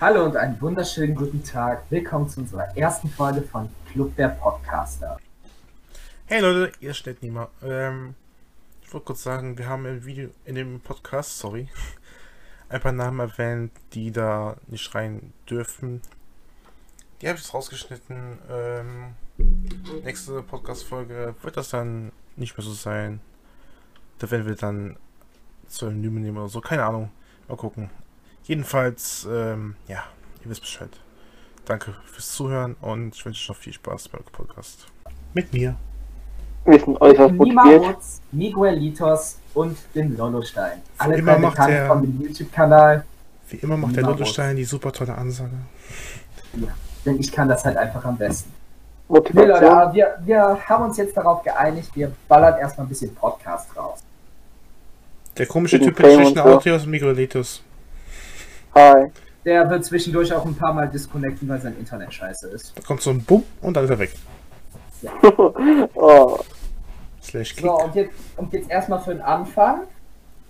Hallo und einen wunderschönen guten Tag. Willkommen zu unserer ersten Folge von Club der Podcaster. Hey Leute, ihr steht niemand. Ähm, ich wollte kurz sagen, wir haben im Video, in dem Podcast, sorry, ein paar Namen erwähnt, die da nicht rein dürfen. Die habe ich jetzt rausgeschnitten. Ähm, nächste Podcast-Folge wird das dann nicht mehr so sein. Da werden wir dann Pseudonyme nehmen oder so. Keine Ahnung. Mal gucken. Jedenfalls, ähm, ja, ihr wisst Bescheid. Danke fürs Zuhören und ich wünsche euch noch viel Spaß beim Podcast. Mit mir. Wir sind äußerst Nima motiviert. Miguelitos und den Lolostein. Alle immer drei macht der- von dem YouTube-Kanal. Wie immer macht der Niemals. Lottostein die super tolle Ansage. Ja, denn ich kann das halt einfach am besten. Nee, Leute, wir, wir haben uns jetzt darauf geeinigt, wir ballern erstmal ein bisschen Podcast raus. Der komische Typ mit schlechten und so. Audios Miguelitos. Hi. Der wird zwischendurch auch ein paar Mal disconnecten, weil sein Internet scheiße ist. Da kommt so ein Bumm und dann ist er weg. oh, Slash Klick. So, und jetzt, und jetzt erstmal für den Anfang.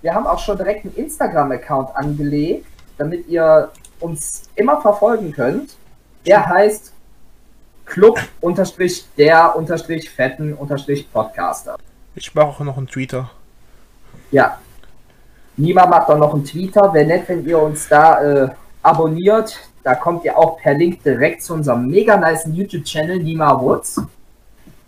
Wir haben auch schon direkt einen Instagram-Account angelegt, damit ihr uns immer verfolgen könnt. Der heißt Club-der-fetten-podcaster. Ich mache auch noch einen Tweeter. Ja. Nima macht auch noch einen Twitter. Wäre nett, wenn ihr uns da äh, abonniert. Da kommt ihr auch per Link direkt zu unserem mega nice YouTube-Channel Nima Woods.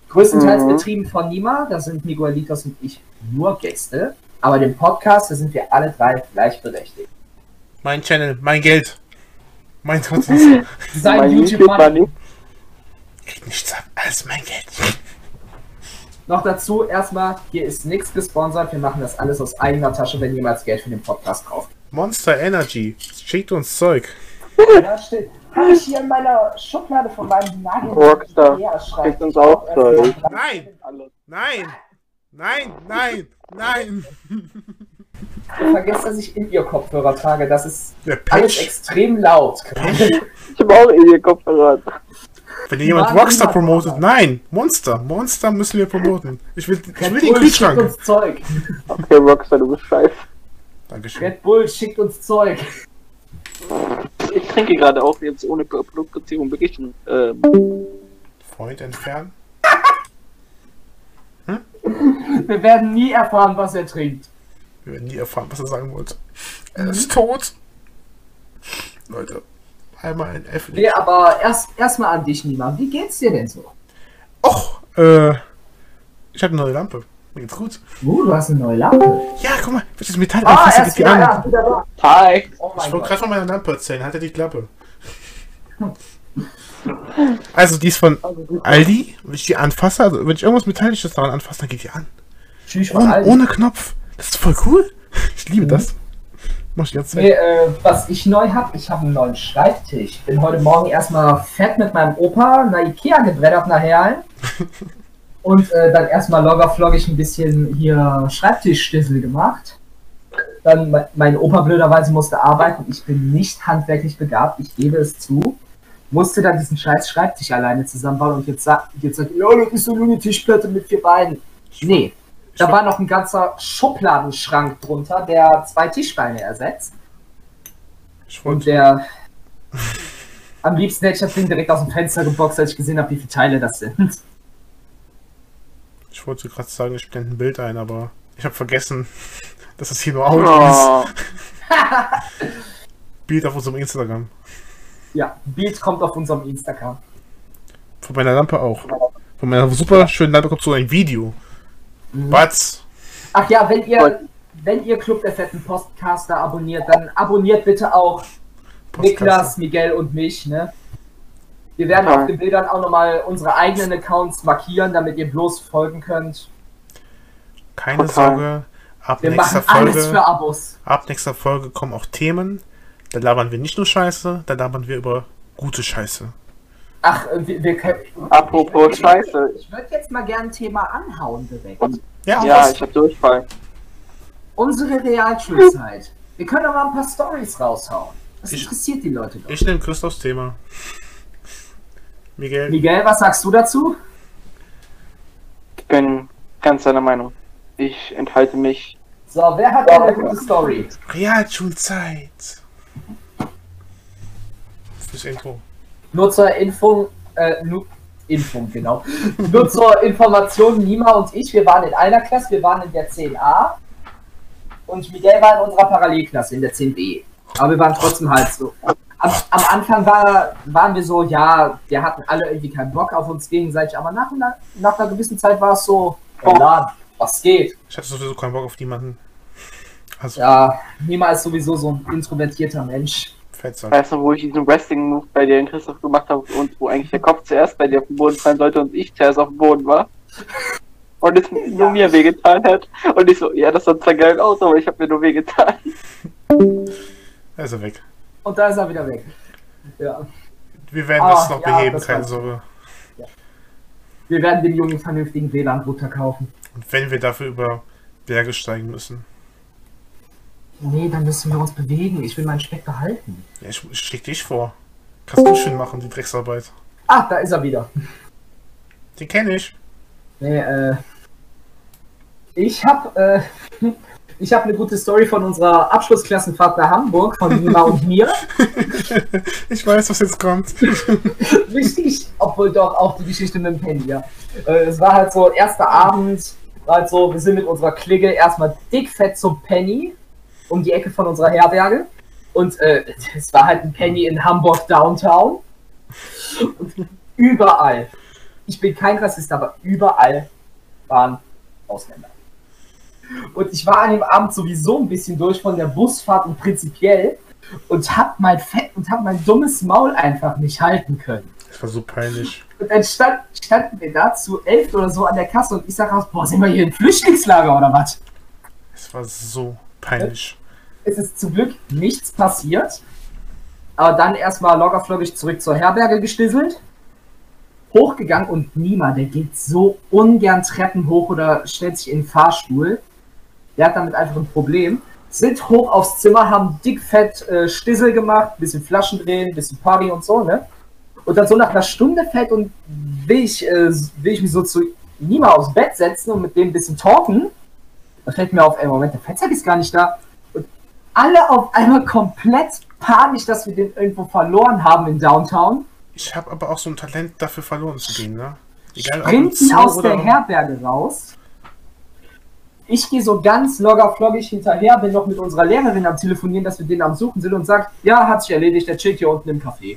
Größtenteils Mhm. betrieben von Nima. Da sind Miguelitos und ich nur Gäste. Aber den Podcast, da sind wir alle drei gleichberechtigt. Mein Channel, mein Geld. Mein Sein mein YouTube kriegt nichts ab, alles mein Geld. Noch dazu erstmal, hier ist nichts gesponsert. Wir machen das alles aus eigener Tasche, wenn jemals Geld für den Podcast kauft. Monster Energy. Schickt uns Zeug. Ja, steht. Habe ich hier in meiner Schublade von meinem Nagel. Rockstar. Ja, schreibt. Kriegt uns auch Zeug. Nein! Nein! Nein! Nein! Nein! Vergesst, dass ich in ihr Kopfhörer trage. Das ist alles extrem laut. Ich habe auch eh Kopfhörer. Wenn hier jemand Rockstar promotet. Nein! Monster! Monster müssen wir promoten. Ich will, ich will Red den Bull schickt Kühlschrank. uns Zeug. Okay, Rockstar, du bist scheiße. Dankeschön. Red Bull schickt uns Zeug. Ich trinke gerade auch jetzt ohne Produktplatzierung wirklich ein, ähm, Freund entfernen. Wir werden nie erfahren, was er trinkt. Wir werden nie erfahren, was er sagen wollte. Er ist tot. Leute. Einmal ein F. Nee, aber erst erstmal an dich, Nima. Wie geht's dir denn so? Och, äh. Ich habe eine neue Lampe. Mir geht's gut. Uh, du hast eine neue Lampe. Ja, guck mal, welches Metall Ah, er ist die wieder an. da. Wieder da. Hi. Oh Ich wollte gerade von meiner Lampe erzählen, halt die Klappe. Also, die ist von Aldi. Wenn ich die anfasse, also wenn ich irgendwas Metallisches daran anfasse, dann geht die an. Ohne, ohne Knopf. Das ist voll cool. Ich liebe das. Ganze Zeit. Nee, äh, was ich neu habe, ich habe einen neuen Schreibtisch. Bin heute Morgen erstmal fett mit meinem Opa nach Ikea gebrettert nachher. Und äh, dann erstmal loggerfloggig ein bisschen hier Schreibtischstissel gemacht. Dann me- mein Opa blöderweise musste arbeiten. Ich bin nicht handwerklich begabt, ich gebe es zu. Musste dann diesen scheiß Schreibtisch alleine zusammenbauen und jetzt sagt, jetzt sagt, ja, das ist so nur eine Tischplatte mit vier Beinen. Nee, da war noch ein ganzer Schubladenschrank drunter, der zwei Tischbeine ersetzt. Ich Und wollte, der. Am liebsten hätte ich das Ding direkt aus dem Fenster geboxt, als ich gesehen habe, wie viele Teile das sind. ich wollte gerade sagen, ich blende ein Bild ein, aber ich habe vergessen, dass es hier nur Audio ist. Oh, Bild auf unserem Instagram. Ja, Bild kommt auf unserem Instagram. Von meiner Lampe auch. Von meiner super schönen Lampe kommt so ein Video. Batz. Ach ja, wenn ihr, wenn ihr Club der fetten Podcaster abonniert, dann abonniert bitte auch Niklas, Miguel und mich, ne? Wir werden auf den Bildern auch nochmal unsere eigenen Accounts markieren, damit ihr bloß folgen könnt. Keine Total. Sorge. Ab Wir nächster machen alles Folge. für Abos. Ab nächster Folge kommen auch Themen. Da labern wir nicht nur Scheiße, da labern wir über gute Scheiße. Ach, äh, wir, wir können. apropos Scheiße. Ich würde jetzt mal gerne ein Thema anhauen direkt. Ja, Ja, ich hab Durchfall. Unsere Realschulzeit. Wir können aber ein paar Stories raushauen. Das Ich- interessiert die Leute doch. ich nehme Christophs Thema. Miguel, Miguel, was sagst du dazu? Ich bin ganz seiner Meinung. Ich enthalte mich. So, wer hat eine gute Story? Realschulzeit. Fürs Intro. Nur zur Info, äh, nur, Impfung, genau. Nur zur Information, Nima und ich, wir waren in einer Klasse, wir waren in der 10a und Miguel war in unserer Parallelklasse, in der 10b. Aber wir waren trotzdem halt so. Am, am Anfang war, waren wir so, ja, wir hatten alle irgendwie keinen Bock auf uns gegenseitig, aber nach, einer- nach einer gewissen Zeit war es so, oh, na, was geht? Ich hatte sowieso keinen Bock auf niemanden. Also, Ja, Nima ist sowieso so ein introvertierter Mensch. Fettsack. Weißt du, wo ich diesen Wrestling-Move bei dir in Christoph gemacht habe und wo eigentlich der Kopf zuerst bei dir auf dem Boden fallen sollte und ich zuerst auf dem Boden war? Und es nur mir wehgetan hat. Und ich so, ja, das sah zwar geil aus, aber ich habe mir nur wehgetan. Da ist er weg. Und da ist er wieder weg. Ja. Wir werden Ah, das noch ja, beheben, das keine. Sorge. Wir werden dem Jungen vernünftigen WLAN-Router kaufen. Und wenn wir dafür über Berge steigen müssen. Nee, dann müssen wir uns bewegen. Ich will meinen Speck behalten. Ja, ich, ich schick dich vor. Kannst du schön machen, die Drecksarbeit. Ah, da ist er wieder. Den kenne ich. Nee, äh. Ich hab, äh. Ich habe eine gute Story von unserer Abschlussklassenfahrt nach Hamburg von Nima und mir. Ich weiß, was jetzt kommt. Richtig, obwohl doch auch die Geschichte mit dem Penny, ja. Äh, es war halt so, erster Abend, war halt so, wir sind mit unserer Klicke erstmal dickfett zum Penny, um die Ecke von unserer Herberge. Und äh, es war halt ein Penny in Hamburg Downtown. Und überall, ich bin kein Rassist, aber überall waren Ausländer. Und ich war an dem Abend sowieso ein bisschen durch von der Busfahrt und prinzipiell und hab mein Fett und hab mein dummes Maul einfach nicht halten können. Das war so peinlich. Und dann stand, standen wir da zu elf oder so an der Kasse und ich sag raus, boah, sind wir hier im Flüchtlingslager oder was? Es war so peinlich. Es ist zum Glück nichts passiert. Aber dann erstmal lockerflockig zurück zur Herberge gestisselt. Hochgegangen und niemand, der geht so ungern Treppen hoch oder stellt sich in den Fahrstuhl. Der hat damit einfach ein Problem. Sind hoch aufs Zimmer, haben dickfett äh, Stissel gemacht, bisschen Flaschen drehen, bisschen Party und so, ne? Und dann so nach einer Stunde fällt und will ich, äh, will ich mich so zu Nima aufs Bett setzen und mit dem ein bisschen talken. Da fällt mir auf, ey, Moment, der Fettsack ist gar nicht da. Alle auf einmal komplett panisch, dass wir den irgendwo verloren haben in Downtown. Ich habe aber auch so ein Talent dafür verloren zu gehen, ne? Egal Sprinten aus der Herberge raus. Ich gehe so ganz loggerfloggig hinterher, bin noch mit unserer Lehrerin am Telefonieren, dass wir den am Suchen sind und sagt, ja, hat sich erledigt, der chillt hier unten im Café.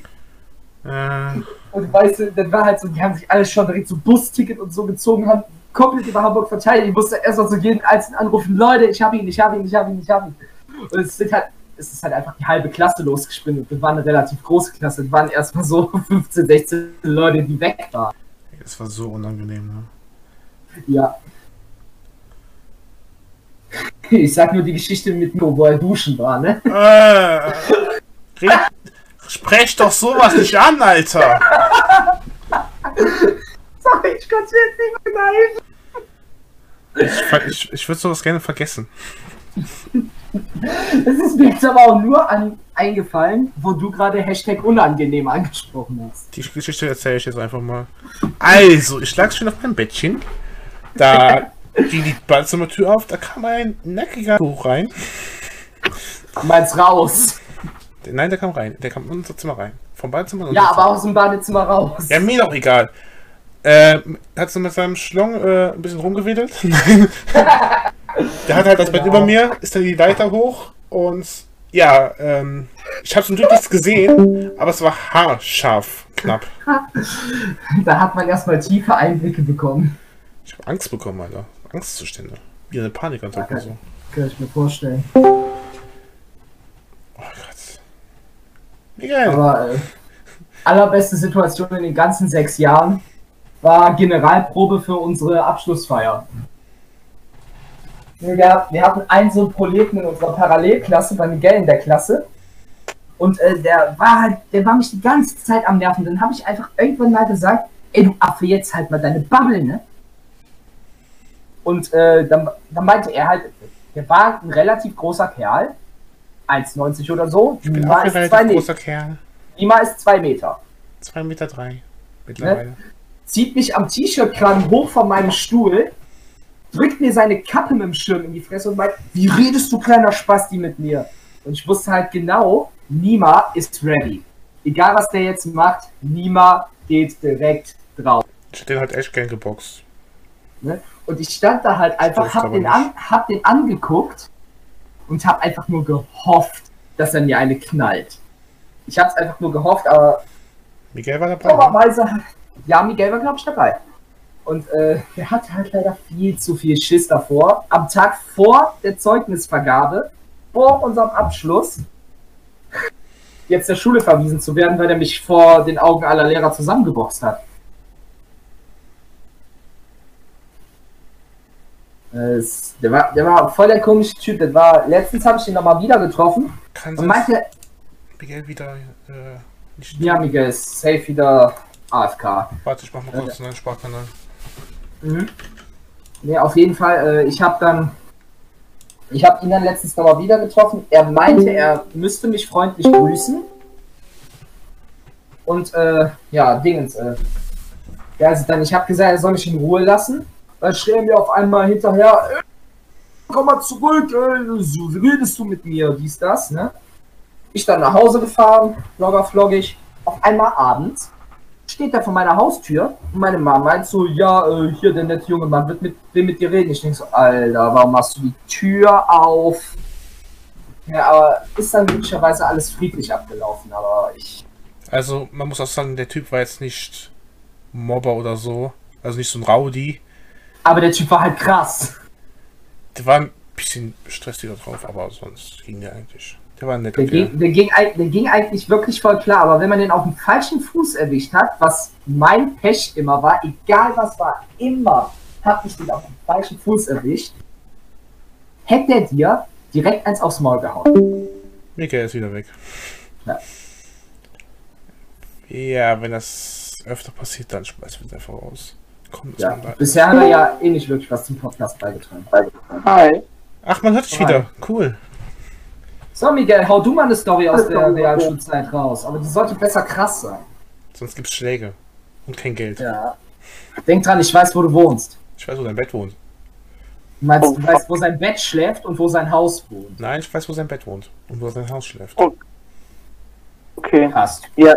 Äh, Und weißt du, das war halt so, die haben sich alle schon direkt so Busticket und so gezogen, haben komplett über Hamburg verteilt. Ich musste erst mal so jeden einzelnen anrufen, Leute, ich hab ihn, ich hab ihn, ich hab ihn, ich hab ihn. Und es sind halt, es ist halt einfach die halbe Klasse losgesprintet. Das war eine relativ große Klasse. Das waren erstmal so 15, 16 Leute, die weg waren. das war so unangenehm, ne? Ja. Ich sag nur die Geschichte mit Nico, wo er duschen war, ne? Äh, red, sprech doch sowas nicht an, Alter! Sorry, ich konnte jetzt nicht mehr nein. Ich, ich, ich würde sowas gerne vergessen. Das ist mir jetzt aber auch nur an, eingefallen, wo du gerade Hashtag unangenehm angesprochen hast. Die Geschichte erzähle ich jetzt einfach mal. Also, ich lag schon auf meinem Bettchen. Da ging die Badezimmertür auf, da kam ein nackiger hoch rein. Meinst raus. Nein, der kam rein. Der kam in unser Zimmer rein. Vom Badezimmer Ja, aber aus dem Badezimmer raus. Ja, mir doch egal. Äh, hat so mit seinem Schlong äh, ein bisschen rumgewedelt. Der hat halt das Bett Genau. über mir, ist dann die Leiter hoch und ja, ähm, ich habe zum Glück nichts gesehen, aber es war haarscharf knapp. Da hat man erstmal tiefe Einblicke bekommen. Ich habe Angst bekommen, Alter. Angstzustände. Wie eine Panikattacke Okay. so. Kann ich mir vorstellen. Oh Gott. Miguel. Aber äh, allerbeste Situation in den ganzen sechs Jahren war Generalprobe für unsere Abschlussfeier. Wir, wir hatten einen so einen Proleten in unserer Parallelklasse, bei Miguel in der Klasse. Und äh, der war halt, der war mich die ganze Zeit am Nerven. Dann habe ich einfach irgendwann mal gesagt, ey du Affe, jetzt halt mal deine Bubble, ne? Und äh, dann, dann meinte er halt, der war ein relativ großer Kerl, 1,90 oder so. ich bin auch ein relativ zwei Meter. großer Kerl. Nima ist zwei Meter. 2,3 Meter drei mittlerweile. Zieht mich am T-Shirt-Kragen hoch von meinem Stuhl, drückt mir seine Kappe mit dem Schirm in die Fresse und meint, wie redest du kleiner Spasti mit mir? Und ich wusste halt genau, Nima ist ready. egal was der jetzt macht, Nima geht direkt drauf. Ich hätte den halt echt gern geboxt. Ne? Und ich stand da halt einfach, hab den, an, hab den angeguckt und hab einfach nur gehofft, dass er mir eine knallt. Ich hab's einfach nur gehofft, aber Miguel war dabei. ne? dummerweise, ja, Miguel war glaube ich dabei. Und äh, er hatte halt leider viel zu viel Schiss davor. Am Tag vor der Zeugnisvergabe, vor unserem Abschluss, jetzt der Schule verwiesen zu werden, weil er mich vor den Augen aller Lehrer zusammengeboxt hat. Es, der, war, der war voll der komische Typ. Das war, letztens habe ich ihn nochmal wieder getroffen Kann und meinte, Miguel wieder äh, ja, Miguel ist safe wieder AFK. Warte, ich mach mal kurz einen Sparkanal. Mhm. Nee, auf jeden Fall, äh, ich habe dann, ich habe ihn dann letztens nochmal wieder getroffen. Er meinte, er müsste mich freundlich grüßen. Und, äh, ja, Dingens, äh, ja, also dann, ich habe gesagt, er soll mich in Ruhe lassen. Dann schrie er mir auf einmal hinterher, äh, komm mal zurück, äh, so redest du mit mir, dies, das, ne? Ich dann nach Hause gefahren, logger floggig, auf einmal abends steht er vor meiner Haustür und meine Mama meint so, ja, äh, hier der nette junge Mann wird mit, will mit dir reden. Ich denke so, Alter, warum machst du die Tür auf? Ja, aber ist dann möglicherweise alles friedlich abgelaufen, aber ich. Also, man muss auch sagen, der Typ war jetzt nicht Mobber oder so. Also nicht so ein Rowdy. Aber der Typ war halt krass. Der war ein bisschen stressiger drauf, aber sonst ging der eigentlich. Der war ein netter Der ging, der, ging, der ging eigentlich wirklich voll klar, aber wenn man den auf dem falschen Fuß erwischt hat, was mein Pech immer war, egal was war, immer hab ich den auf dem falschen Fuß erwischt, hätte der dir direkt eins aufs Maul gehauen. Miguel ist wieder weg. Ja. Ja, wenn das öfter passiert, dann schmeißen wir es einfach raus. Komm, das Ja, bisher hat er ja eh nicht wirklich was zum Podcast beigetragen. Hi. Ach, man hört dich Hi. wieder. Cool. So, Miguel, hau du mal eine Story aus der Realschulzeit raus. Aber die sollte besser krass sein. Sonst gibt's Schläge. Und kein Geld. Ja. Denk dran, ich weiß, wo du wohnst. Ich weiß, wo dein Bett wohnt. Du meinst, Oh, du weißt, wo sein Bett schläft und wo sein Haus wohnt. Nein, ich weiß, wo sein Bett wohnt. Und wo sein Haus schläft. Oh. Okay. Passt. Ja.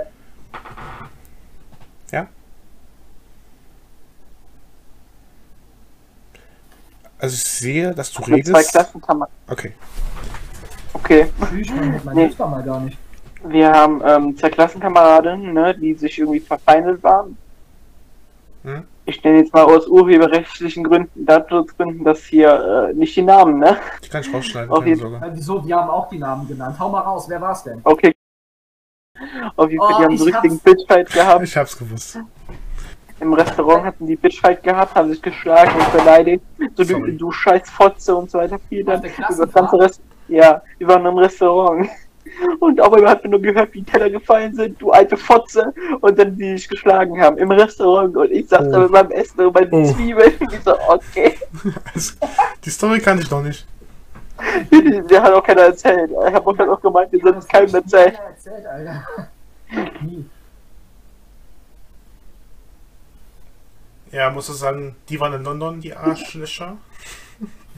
Also ich sehe, dass du Mit zwei redest. Klassenkameraden. Okay. Okay. Tschüss, mein, mein Nee. War mal gar nicht. Wir haben ähm, zwei Klassenkameradinnen, ne, die sich irgendwie verfeindet waren. Hm? Ich nenne jetzt mal aus urheberrechtlichen Gründen, Datenschutzgründen, das hier äh, nicht die Namen, ne? Die kann ich rausschneiden. Auf jeden Sorge. Ja, wieso? Die haben auch die Namen genannt. Hau mal raus, wer war's denn? Okay. Auf jeden Fall, Oh, die haben so ich richtigen hab's. Bitchfight gehabt. Ich hab's gewusst. Im Restaurant hatten die Bitchfight gehabt, haben sich geschlagen und beleidigt. So, du, Sorry. du scheiß Fotze und so weiter. Viel dann über das ganze Rest. Ja, wir waren im Restaurant. Und auf einmal hat man nur gehört, wie die Teller gefallen sind, du alte Fotze, und dann die sich geschlagen haben im Restaurant. Und ich saß da Oh. mit meinem Essen und meinen Oh. Zwiebeln. Und ich so, okay. Die Story kann ich noch nicht. Der hat auch keiner erzählt. Ich habe auch auch gemeint, wir sollen es keinem erzählen. keiner erzählt, Alter. Nie. Ja, muss ich sagen, die waren in London, die Arschlöcher.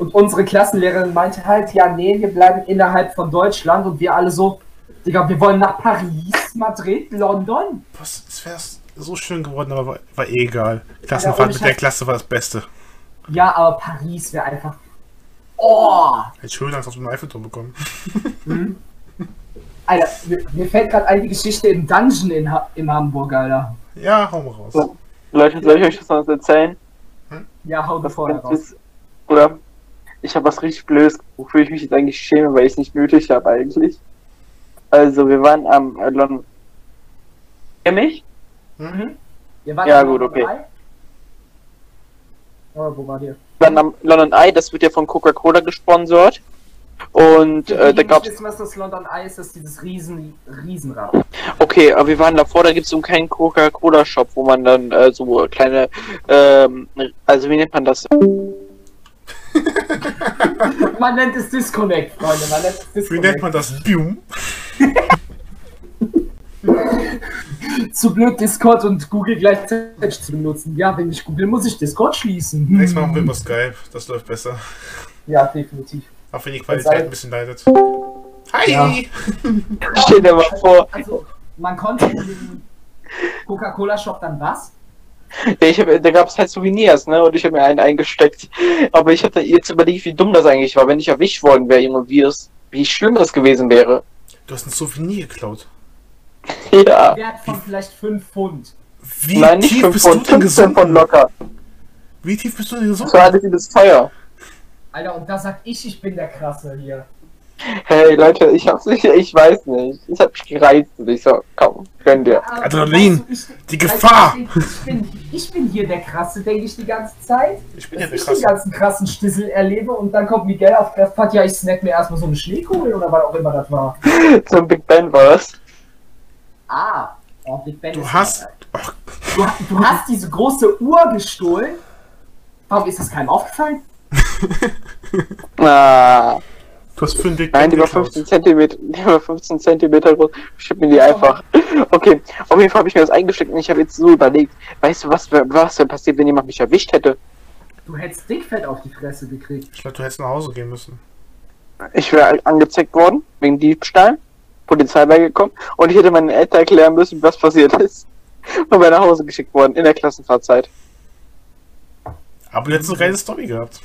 Und unsere Klassenlehrerin meinte halt, ja, nee, wir bleiben innerhalb von Deutschland und wir alle so, Digga, wir wollen nach Paris, Madrid, London. Was, es wäre so schön geworden, aber war, war eh egal. Ja, Klassenfahrt ich mit der Klasse war das Beste. Ja, aber Paris wäre einfach. Oh! Hätte schön Angst auf den Eiffelturm bekommen. Alter, mir, mir fällt gerade ein die Geschichte im Dungeon in, ha in Hamburg, Alter. Ja, hau mal raus. Ja. Leute, soll ich euch das noch erzählen? Ja, hau Das vorher raus. ist, oder ich habe was richtig Blödes, wofür ich mich jetzt eigentlich schäme, weil ich es nicht nötig habe eigentlich. Also wir waren am äh, London. Ihr mich? Mhm. Ja, gut, okay. Eye? Oh, wo war ihr? Wir waren am London Eye, das wird ja von Coca-Cola gesponsert. Und äh, da gab's. nicht wissen, was das London Eye ist, das ist dieses riesen, Riesenrad. Okay, aber wir waren davor, da gibt's so einen kleinen Coca-Cola-Shop, wo man dann äh, so kleine, ähm, also wie nennt man das? Man nennt es Disconnect, Freunde. Man nennt es Wie Disconnect. nennt man das? Bium. Zu blöd, Discord und Google gleichzeitig zu benutzen. Ja, wenn ich Google, muss ich Discord schließen. Hm. Nächstes Mal machen wir über Skype. Das läuft besser. Ja, definitiv. Auch wenn die Qualität ein bisschen leidet. Hi! Ja. Stell dir mal vor, Also, man konnte in den Coca-Cola-Shop dann was? Ja, ich hab, da gab es halt Souvenirs, ne? Und ich habe mir einen eingesteckt. Aber ich hatte jetzt überlegt, wie dumm das eigentlich war, wenn ich erwischt worden wäre, Junge, wie, es, wie schlimm das gewesen wäre. Du hast ein Souvenir geklaut. Ja. Wert von vielleicht 5 Pfund. Wie Nein, nicht tief 5 bist du Pfund, denn 15 Pfund gesunken? locker. Wie tief bist du denn Das gesunken? war alles übelst teuer. Alter, und da sag ich, ich bin der Krasse hier. Hey Leute, ich hab's nicht, ich weiß nicht. Ich hab mich gereizt und ich so, komm, gönn dir. Adrenalin, weißt du, ich- die Gefahr. Ich bin, ich, bin, ich bin hier der Krasse, denke ich die ganze Zeit. Ich bin ja Dass der ich den Krasse. ganzen krassen Stissel erlebe und dann kommt Miguel auf Treffpad, ja, ich snack mir erstmal so eine Schneekugel oder was auch immer das war. So ein Big Ben war das. Ah, oh, Big Ben Du ist hast. Ach, Du, du hast diese große Uhr gestohlen. Warum ist das keinem aufgefallen? Ah, du hast für Dick nein, die war 15 Zentimeter, die war 15 Zentimeter groß. Ich hab mir die einfach. Okay, auf jeden Fall habe ich mir das eingesteckt und ich habe jetzt so überlegt, weißt du, was, was wäre passiert, wenn jemand mich erwischt hätte? Du hättest Dickfett auf die Fresse gekriegt. Ich glaube, du hättest nach Hause gehen müssen. Ich wäre angezeigt worden, wegen Diebstahl. Polizei wäre gekommen und ich hätte meinen Eltern erklären müssen, was passiert ist. Und wäre nach Hause geschickt worden, in der Klassenfahrzeit. Aber du hättest eine geile Story gehabt.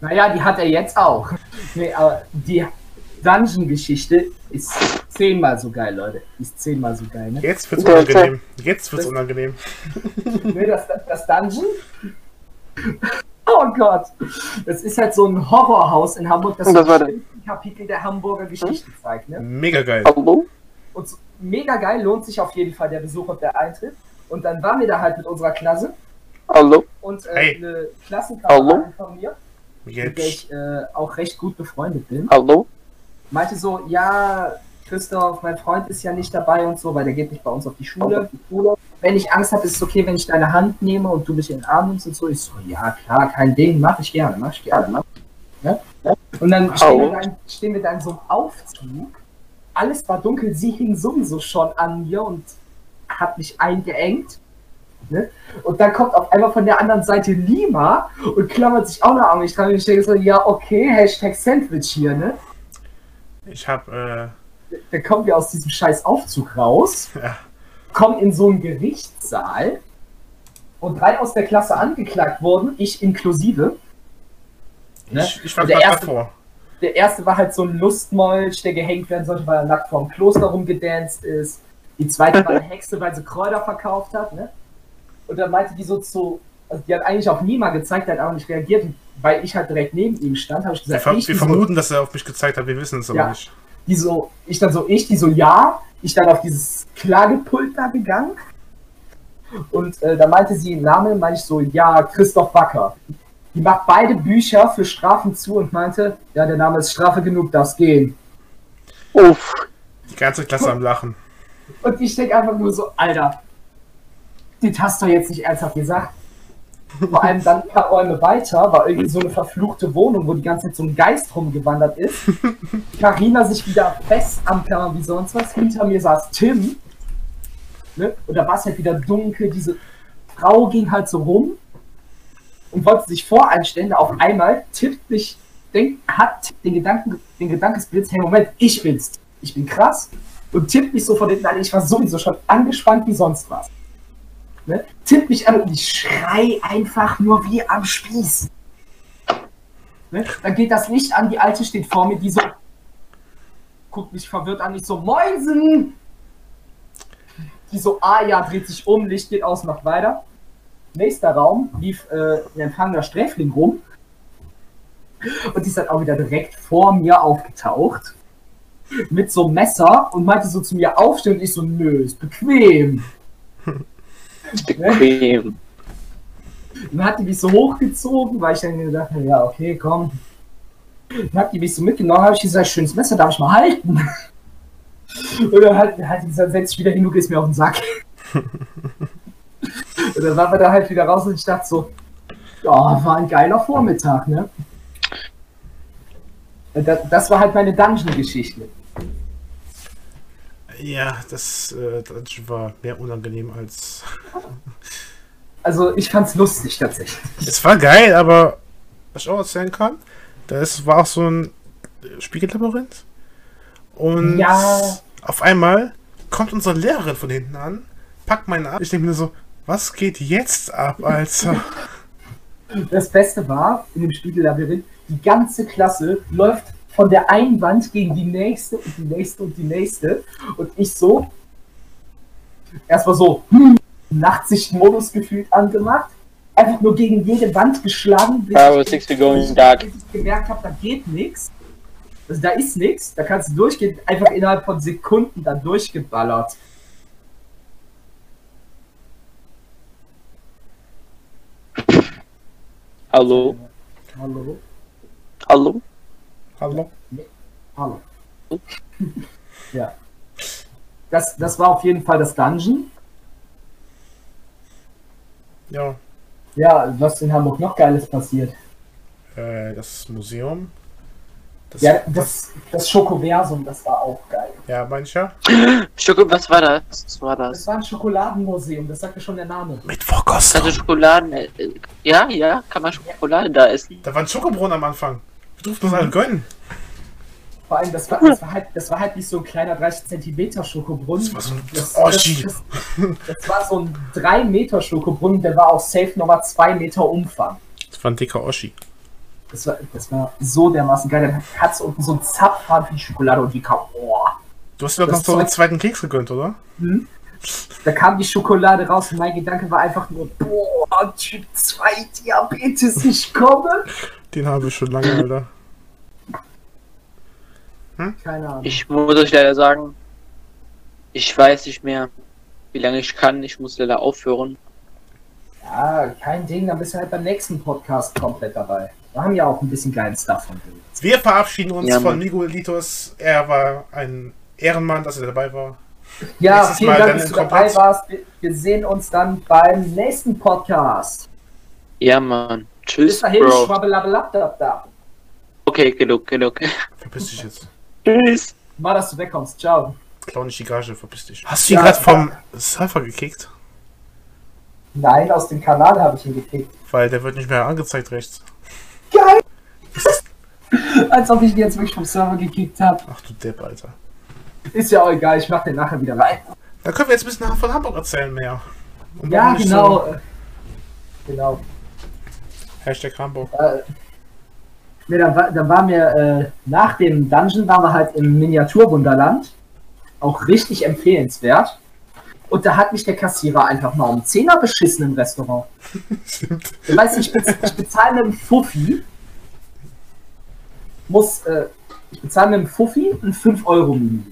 Naja, die hat er jetzt auch. Nee, aber die Dungeon-Geschichte ist zehnmal so geil, Leute. Ist zehnmal so geil, ne? Jetzt wird's unangenehm. Jetzt wird's Das- unangenehm. Nee, das, das Dungeon? Oh Gott. Das ist halt so ein Horrorhaus in Hamburg, das Und das so war der- bestimmte Kapitel der Hamburger Geschichte zeigt, ne? Mega geil. Hallo? Und so, mega geil, lohnt sich auf jeden Fall der Besuch und der Eintritt. Und dann waren wir da halt mit unserer Klasse Hallo? und äh, Hey. eine Klassenkameradin von mir, mit der Jetzt. ich äh, auch recht gut befreundet bin, Hallo? meinte so, ja, Christoph, mein Freund ist ja nicht dabei und so, weil der geht nicht bei uns auf die Schule. Wenn ich Angst habe, ist es okay, wenn ich deine Hand nehme und du mich in den Arm nimmst und so. Ich so, ja klar, kein Ding, mach ich gerne, mach ich gerne. Mach. Ja? Und dann stehen wir, da in, stehen wir da in so einem Aufzug. Alles war dunkel, sie hing sowieso schon an mir und hat mich eingeengt. Ne? Und dann kommt auf einmal von der anderen Seite Lima und klammert sich auch noch an mich dran. Und ich denke so, ja, okay, Hashtag Sandwich hier, ne? Ich hab, äh, Dann kommen wir aus diesem scheiß Aufzug raus, ja. kommen in so einen Gerichtssaal und drei aus der Klasse angeklagt wurden, ich inklusive. Ne? Ich, ich war Der erste- davor. Der erste war halt so ein Lustmolch, der gehängt werden sollte, weil er nackt vorm Kloster rumgedanced ist. Die zweite war eine Hexe, weil sie Kräuter verkauft hat, ne? Und dann meinte die so zu, also die hat eigentlich auf Nima gezeigt, hat aber nicht reagiert, Und weil ich halt direkt neben ihm stand, habe ich Wir, gesagt, ver ich, wir die so- vermuten, dass er auf mich gezeigt hat, wir wissen es aber Ja. nicht. die so, ich dann so, ich, die so, ja, ich dann auf dieses Klagepult da gegangen. Und äh, da meinte sie den Namen, meinte ich so, ja, Christoph Wacker. Die macht beide Bücher für Strafen zu und meinte, ja, der Name ist Strafe genug, darf's gehen. Uff. Die ganze Klasse am Lachen. Und ich denke einfach nur so, Alter, das hast du jetzt nicht ernsthaft gesagt. Vor allem dann ein paar Räume weiter war irgendwie so eine verfluchte Wohnung, wo die ganze Zeit so ein Geist rumgewandert ist. Karina sich wieder fest am Klammern wie sonst was. Hinter mir saß Tim. Ne? Und da war es halt wieder dunkel. Diese Frau ging halt so rum und wollte sich voreinstellen. Da auf einmal tippt mich, denk, hat den Gedanken, den Gedankensblitz, hey Moment, ich bin's. Ich bin krass. Und tippt mich so von hinten an. Ich war sowieso schon angespannt wie sonst was. Ne? Tippt mich an und ich schrei einfach nur wie am Spieß. Ne? Dann geht das Licht an, die Alte steht vor mir, die so guckt mich verwirrt an, ich so, Moinsen! Die so, ah ja, dreht sich um, Licht geht aus, macht weiter. Nächster Raum lief äh, ein empfangender Sträfling rum. Und die ist dann auch wieder direkt vor mir aufgetaucht. Mit so einem Messer und meinte so zu mir, aufstehen. Und ich so, nö, ist bequem. Bequem. Dann hat die mich so hochgezogen, weil ich dann gedacht habe, ja, okay, komm. Dann hat die mich so mitgenommen, habe ich gesagt, schönes Messer, darf ich mal halten? Und dann hat, hat die gesagt, setz dich wieder hin, du gehst mir auf den Sack. Und dann waren wir da halt wieder raus und ich dachte so, ja, war ein geiler Vormittag, ne? Das, das war halt meine Dungeon-Geschichte. Ja, das, äh, das war mehr unangenehm als. Also ich fand's lustig tatsächlich. Es war geil, aber was ich auch erzählen kann, das war auch so ein Spiegellabyrinth. Und Ja. Auf einmal kommt unsere Lehrerin von hinten an, packt meinen Arm. Ich denke mir so, was geht jetzt ab, Alter? Das Beste war, in dem Spiegellabyrinth, die ganze Klasse läuft von der einen Wand gegen die nächste und die nächste und die nächste. Und ich so, erstmal so, hm, Nachtsichtmodus gefühlt angemacht, einfach nur gegen jede Wand geschlagen, bis Bravo ich, 60 going dark. bis ich gemerkt habe, da geht nichts. Also da ist nichts, da kannst du durchgehen, einfach innerhalb von Sekunden dann durchgeballert. Hallo? Hallo? Hallo? Hallo? Hallo. ja. Das, das war auf jeden Fall das Dungeon. Ja, Ja, was in Hamburg noch Geiles passiert. äh, das Museum. Das, Ja, das, das Schokoversum, das war auch geil. ja, mancher. Schoko, was war das? Was war Das das? war ein Schokoladenmuseum, das sagte schon der Name. Mit Verkostung. hatte Schokoladen. äh, äh, Ja, ja, kann man Schokolade da essen? Da war ein Schokobrunnen am Anfang. Wir durften uns alle gönnen. Vor allem, das war, das war, halt, das war halt nicht so ein kleiner 30 Zentimeter Schokobrunnen. Das war so ein Das, das, das, das war so ein 3 Meter Schokobrunnen, der war auch safe nochmal 2 Meter Umfang. Das war ein dicker Oschi. Das war, das war so dermaßen geil. Dann hat es unten so einen Zapfhahn für die Schokolade und die kam. Oh. Du hast dir doch noch so einen zweiten Keks gegönnt, oder? Da kam die Schokolade raus und mein Gedanke war einfach nur, boah, Typ 2 Diabetes, ich komme. Den habe ich schon lange, Alter. Keine Ahnung. Ich muss euch leider sagen, ich weiß nicht mehr, wie lange ich kann. Ich muss leider aufhören. Ja, kein Ding, dann bist du halt beim nächsten Podcast komplett dabei. Wir haben ja auch ein bisschen geilen Stuff von dir. Wir verabschieden uns Ja, von. Miguelitos. Er war ein Ehrenmann, dass er dabei war. Ja, Nächstes vielen Mal Dank, dass du dabei warst. Wir, wir sehen uns dann beim nächsten Podcast. Ja, Mann. Bis Tschüss, dahin, Bro. schwabbelabelabdab. Okay, genug, genug. Verpiss dich jetzt. Tschüss. Mal, dass du wegkommst. Ciao. Klau nicht die Gage, verpiss dich. Hast du ihn Ja, gerade vom Surfer gekickt? Nein, aus dem Kanal habe ich ihn gekickt. Weil der wird nicht mehr angezeigt rechts. Geil! Als ob ich ihn jetzt wirklich vom Server gekickt habe. Ach du Depp, Alter. Ist ja auch egal, ich mach den nachher wieder rein. Da können wir jetzt ein bisschen von Hamburg erzählen mehr. Und Ja, genau. äh, Genau. So Hashtag Hamburg. Äh, nee, dann, war, dann waren wir äh, nach dem Dungeon waren wir halt im Miniaturwunderland. Auch richtig empfehlenswert. Und da hat mich der Kassierer einfach mal um 10er beschissen im Restaurant. Stimmt. Ich weiß nicht, ich, bez ich bezahle mit dem Fuffi. Muss, äh, ich bezahle mit dem Fuffi ein 5-Euro-Menü.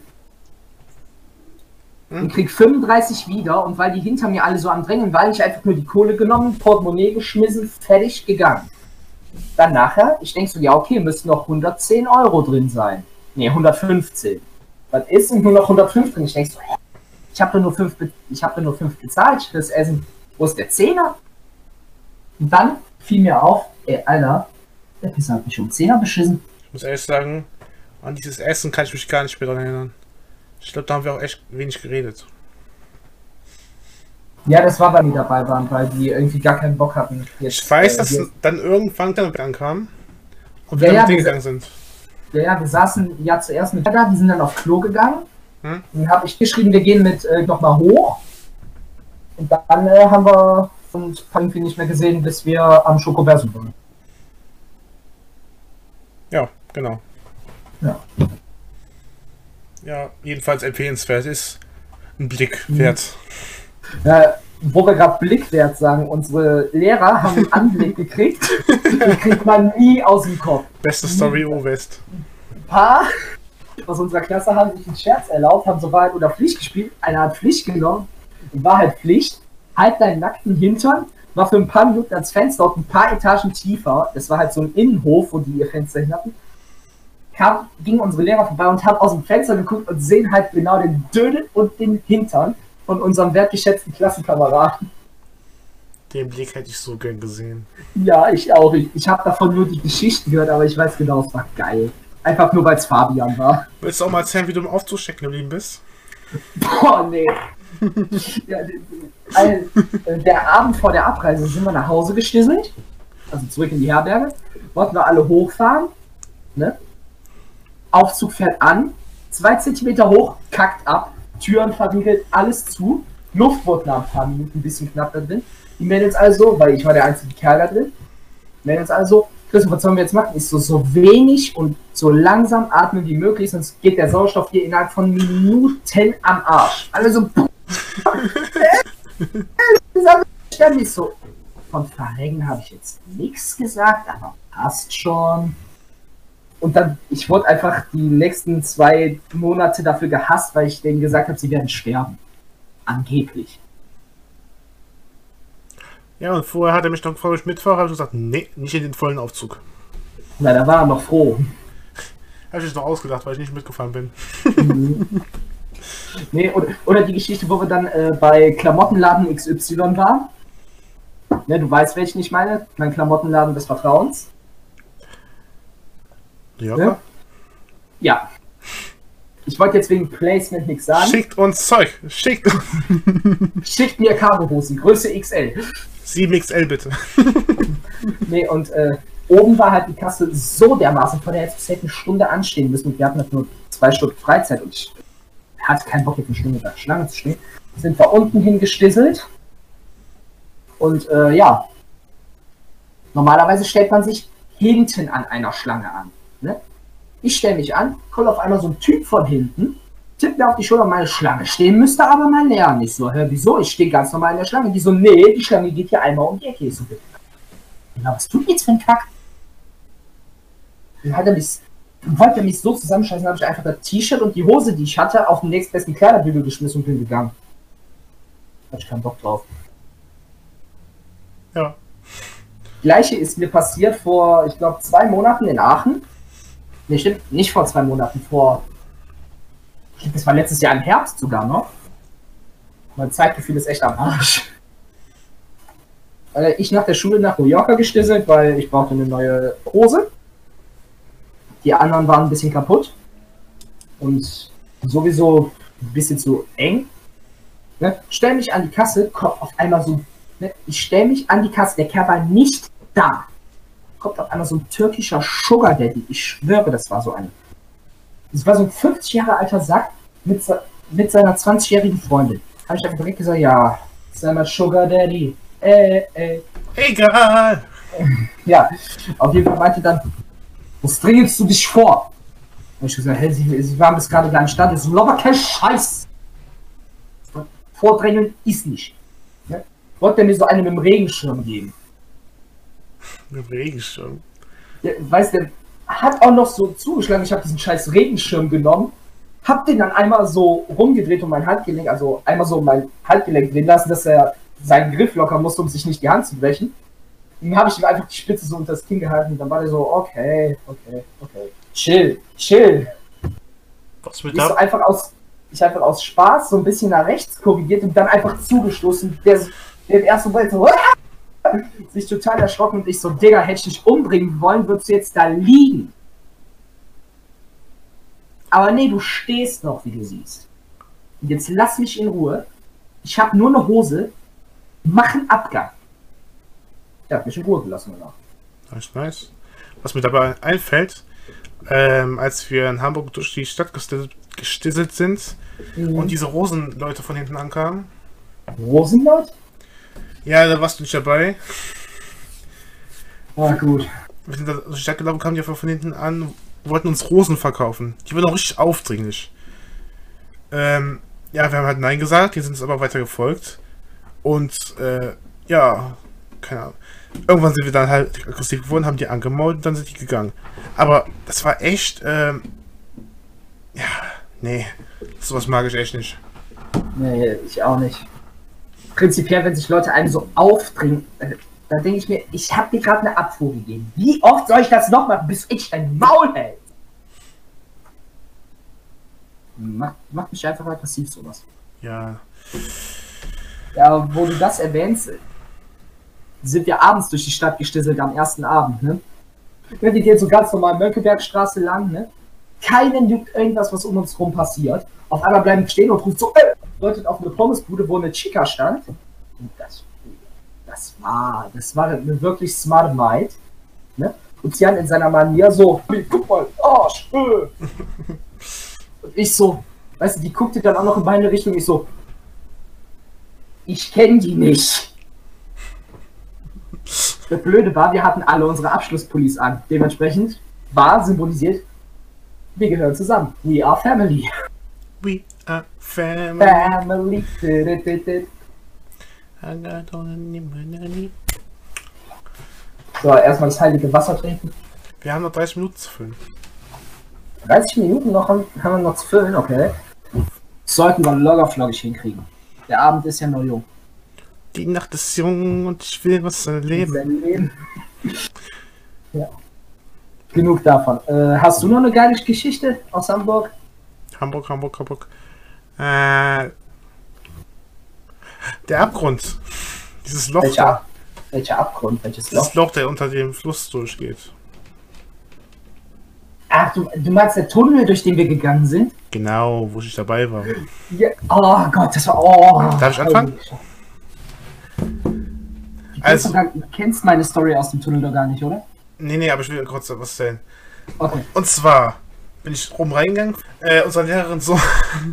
Und krieg 35 wieder und weil die hinter mir alle so am Drängen waren, ich einfach nur die Kohle genommen, Portemonnaie geschmissen, fertig gegangen. Dann nachher, ich denk so, ja okay, müssten noch 110 Euro drin sein. Nee, 115. Was ist nur noch 115? Ich denk so, hä? Ich habe nur 5 ich habe nur 5 bezahlt fürs Essen. Wo ist der Zehner? Und dann fiel mir auf, ey, Alter, der Pisser hat mich um 10er beschissen. Ich muss ehrlich sagen, an dieses Essen kann ich mich gar nicht mehr daran erinnern. Ich glaube, da haben wir auch echt wenig geredet. Ja, das war, weil die dabei waren, weil die irgendwie gar keinen Bock hatten. Jetzt, Ich weiß, äh, dass hier- dann irgendwann dann ankam und Ja, wir ja, dann mit denen wir- gegangen sind. Ja, ja, wir saßen ja zuerst mit da, die sind dann auf Klo gegangen. Hm? Dann habe ich geschrieben, wir gehen mit äh, nochmal hoch. Und dann äh, haben wir uns irgendwie nicht mehr gesehen, bis wir am Schokoversen waren. Ja, genau. Ja. Ja, jedenfalls empfehlenswert ist ein Blick wert. Äh, wo wir gerade Blickwert sagen, unsere Lehrer haben einen Anblick gekriegt. Den kriegt man nie aus dem Kopf. Beste Story O-West. Ein paar aus unserer Klasse haben sich einen Scherz erlaubt, haben so Wahrheit oder Pflicht gespielt. Einer hat Pflicht genommen, Wahrheit Pflicht, halt deinen nackten Hintern, war für ein paar Minuten ans Fenster und ein paar Etagen tiefer, das war halt so ein Innenhof, wo die ihr Fenster hin hatten, kam, gingen unsere Lehrer vorbei und haben aus dem Fenster geguckt und sehen halt genau den Dödel und den Hintern von unserem wertgeschätzten Klassenkameraden. Den Blick hätte ich so gern gesehen. Ja, ich auch. Ich, ich habe davon nur die Geschichten gehört, aber ich weiß genau, es war geil. Einfach nur, weil es Fabian war. Willst du auch mal erzählen, wie du im Aufzug stecken geblieben bist? Boah, nee. ja, ein- äh, der Abend vor der Abreise sind wir nach Hause gestisselt. Also zurück in die Herberge. Wollten wir alle hochfahren. Ne? Aufzug fährt an. zwei Zentimeter hoch, kackt ab, Türen verriegelt, alles zu. Luft wurde nach ein paar Minuten ein bisschen knapp da drin. Die Mädels also, weil ich war der einzige Kerl da drin, Mädels also, Christoph, was sollen wir jetzt machen? Ist so, so wenig und so langsam atmen wie möglich, sonst geht der Sauerstoff hier innerhalb von Minuten am Arsch. Also ständig so. Von Verrecken habe ich jetzt nichts gesagt, aber passt schon. Und dann, ich wurde einfach die nächsten zwei Monate dafür gehasst, weil ich denen gesagt habe, sie werden sterben. Angeblich. Ja, und vorher hat er mich dann gefragt, ob ich mitfahre. habe ich gesagt, nee, nicht in den vollen Aufzug. Na, da war er noch froh. Habe ich noch ausgedacht, weil ich nicht mitgefahren bin. nee, oder, oder die Geschichte, wo wir dann äh, bei Klamottenladen XY waren. Ne, du weißt, welchen ich meine. Mein Klamottenladen des Vertrauens. Ja. Ne? Ja. Ich wollte jetzt wegen Placement nichts sagen. Schickt uns Zeug. Schickt. Schickt mir Cargohosen, Größe XL. 7XL bitte. nee, und äh, oben war halt die Kasse so dermaßen vor der jetzt eine Stunde anstehen müssen und wir hatten halt nur zwei Stunden Freizeit und ich hatte keinen Bock, jetzt eine Stunde da Schlange zu stehen. Sind wir unten hingestisselt und äh, ja, normalerweise stellt man sich hinten an einer Schlange an. Ne? Ich stelle mich an, kommt auf einmal so ein Typ von hinten, tippt mir auf die Schulter, meine Schlange stehen müsste aber mal näher. Nicht so, hör, wieso? Ich stehe ganz normal in der Schlange. Die so, nee, die Schlange geht hier einmal um die Ecke. Ich so, genau, was tut jetzt für ein Kack? Dann hat er mich, wollte er mich so zusammenscheißen, habe ich einfach das T-Shirt und die Hose, die ich hatte, auf den nächstbesten Kleiderbügel geschmissen und bin gegangen. Hatte ich keinen Bock drauf. Ja. Gleiche ist mir passiert vor, ich glaube, zwei Monaten in Aachen. Nee, stimmt, nicht vor zwei Monaten, vor. Das war letztes Jahr im Herbst sogar noch. Mein Zeitgefühl ist echt am Arsch. Äh, ich nach der Schule nach New Yorker gestisselt, weil ich brauchte eine neue Hose. Die anderen waren ein bisschen kaputt. Und sowieso ein bisschen zu eng. Ne? Stell mich an die Kasse, kommt auf einmal so. Ne? Ich stell mich an die Kasse, der Kerl war nicht da kommt auf einmal so ein türkischer Sugar Daddy. Ich schwöre, das war so ein. Das war so ein 50 Jahre alter Sack mit, mit seiner 20-jährigen Freundin. Habe ich einfach direkt gesagt, ja, sei mal Sugar Daddy. Äh, äh. Egal. Ja, auf jeden Fall meinte dann, was dringelst du dich vor? Habe ich gesagt, hey, sie, sie waren bis gerade gar nicht da. So, aber kein Scheiß. Vordrängeln ist nicht. Ne? Wollte mir so einen mit dem Regenschirm geben. Mit Regenschirm. Ja, weißt du, hat auch noch so zugeschlagen. Ich habe diesen scheiß Regenschirm genommen, hab den dann einmal so rumgedreht um mein Handgelenk, also einmal so mein Handgelenk drehen lassen, dass er seinen Griff locker musste, um sich nicht die Hand zu brechen. Dann habe ich ihm einfach die Spitze so unter das Kinn gehalten. Dann war der so, okay, okay, okay. Chill, chill. Was mit ich so einfach aus, ich einfach aus Spaß so ein bisschen nach rechts korrigiert und dann einfach zugestoßen. Der, der erste Moment so, sich total erschrocken und ich so, Digga, hätte ich dich umbringen wollen, würdest du jetzt da liegen. Aber nee, du stehst noch, wie du siehst. Und jetzt lass mich in Ruhe. Ich habe nur eine Hose. Mach einen Abgang. Der hat mich in Ruhe gelassen danach. Ist nice. Was mir dabei einfällt, ähm, als wir in Hamburg durch die Stadt gestisselt sind mhm. und diese Rosenleute von hinten ankamen. Rosenleute? Ja, da warst du nicht dabei. Ah, gut. Wir sind da durch die Stadt gelaufen, kamen die von hinten an, wollten uns Rosen verkaufen. Die waren auch richtig aufdringlich. Ähm, ja, wir haben halt Nein gesagt, die sind uns aber weiter gefolgt. Und, äh, ja, keine Ahnung. Irgendwann sind wir dann halt aggressiv geworden, haben die angemauert und dann sind die gegangen. Aber das war echt, ähm, ja, nee, sowas mag ich echt nicht. Nee, ich auch nicht prinzipiell, wenn sich Leute einem so aufdringen, äh, dann denke ich mir, ich habe dir gerade eine Abfuhr gegeben. Wie oft soll ich das noch machen, bis ich dein Maul hält? Macht, macht mich einfach aggressiv sowas. Ja. Ja, wo du das erwähnst, sind wir abends durch die Stadt gestisselt am ersten Abend, ne? Wir gehen so ganz normal Mönckebergstraße lang, ne? Keinen juckt irgendwas, was um uns rum passiert. Auf einmal bleiben stehen und ruft so, äh, deutet auf eine Pommesbude, wo eine Chica stand. Und das, das war, das war eine wirklich smart Maid. Ne? Und Jan in seiner Manier so, hey, guck mal, Arsch, äh. Und ich so, weißt du, die guckte dann auch noch in meine Richtung. Ich so, ich kenne die nicht. Das Blöde war, wir hatten alle unsere Abschlusspullis an. Dementsprechend war symbolisiert, wir gehören zusammen. We are family. We are family. Family. So, erstmal das heilige Wasser trinken. Wir haben noch 30 Minuten zu füllen. 30 Minuten noch haben, haben wir noch zu füllen, okay. Sollten wir loggerfloggig hinkriegen. Der Abend ist ja noch jung. Die Nacht ist jung und ich will was erleben. Leben. ja. Genug davon. Äh, hast du noch eine geile Geschichte aus Hamburg? Hamburg, Hamburg, Hamburg. Äh, der Abgrund. Dieses Loch, Welcher, da, welcher Abgrund? Welches Loch? dieses Loch, der unter dem Fluss durchgeht. Ach, du, du meinst der Tunnel, durch den wir gegangen sind? Genau, wo ich dabei war. Ja. Oh Gott, das war. Oh. Darf ich anfangen? Du Also- kennst meine Story aus dem Tunnel doch gar nicht, oder? Nee, nee, aber ich will kurz was erzählen. Okay. Und zwar bin ich rum reingegangen. Äh, unsere Lehrerin so,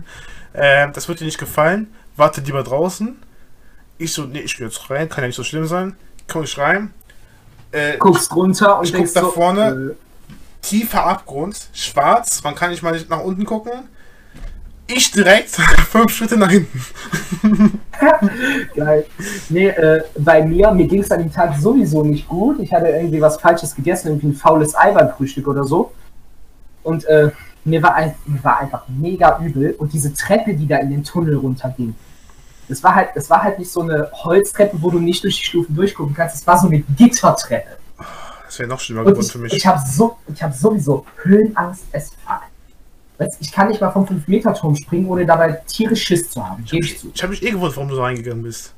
äh, das wird dir nicht gefallen. Warte lieber draußen. Ich so, nee, ich gehe jetzt rein, kann ja nicht so schlimm sein. Komm ich rein. Äh, Guckst runter und ich guck nach so, vorne. tiefer Abgrund, schwarz, man kann nicht mal nach unten gucken. Ich direkt fünf Schritte nach hinten. Geil. Nee, äh, bei mir, mir ging es an dem Tag sowieso nicht gut. Ich hatte irgendwie was Falsches gegessen, irgendwie ein faules Ei beim Frühstück oder so. Und äh, mir, war ein, mir war einfach mega übel. Und diese Treppe, die da in den Tunnel runterging, das war halt, das war halt nicht so eine Holztreppe, wo du nicht durch die Stufen durchgucken kannst. Es war so eine Gittertreppe. Das wäre noch schlimmer geworden für mich. ich habe so, ich habe sowieso Höhenangst as fuck. Ich kann nicht mal vom 5-Meter-Turm springen, ohne dabei tierisch Schiss zu haben. Ich zu. Ich habe mich eh gewundert, warum du da reingegangen bist.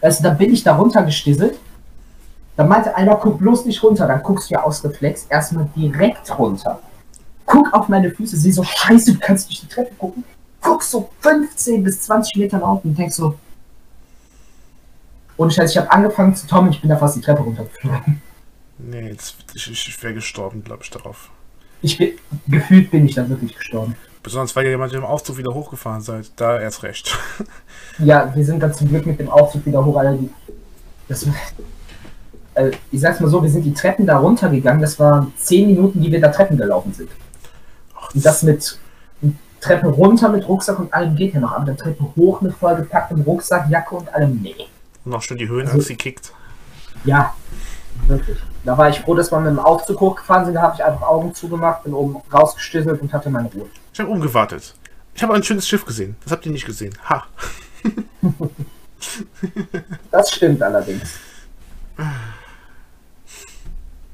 Also dann bin ich da runtergestisselt. Dann meinte einer, guck bloß nicht runter. Dann guckst du ja aus Reflex erstmal direkt runter. Guck auf meine Füße, sieh so, scheiße, du kannst durch die Treppe gucken. Guck so 15 bis 20 Meter nach unten und denkst so. Und Scheiße, ich habe angefangen zu tommeln, ich bin da fast die Treppe runtergeflogen. Nee, jetzt, ich, ich wäre gestorben, glaube ich, darauf. Ich bin, gefühlt bin ich da wirklich gestorben. Besonders weil ihr jemand im Aufzug wieder hochgefahren seid. Da erst recht. Ja, wir sind dann zum Glück mit dem Aufzug wieder hoch, Alter. Die- Das, äh, ich sag's mal so, wir sind die Treppen da runtergegangen. Das waren 10 Minuten, die wir da Treppen gelaufen sind. Ach, Und das mit Treppe runter mit Rucksack und allem geht ja noch, aber dann Treppe hoch mit vollgepacktem Rucksack, Jacke und allem. Nee. Und noch schön die Höhenangst gekickt. Ja, wirklich. Da war ich froh, dass wir mit dem Aufzug hochgefahren sind. Da habe ich einfach Augen zugemacht, bin oben rausgestisselt und hatte meine Ruhe. Ich habe umgewartet. Ich habe ein schönes Schiff gesehen. Das habt ihr nicht gesehen. Ha. Das stimmt allerdings.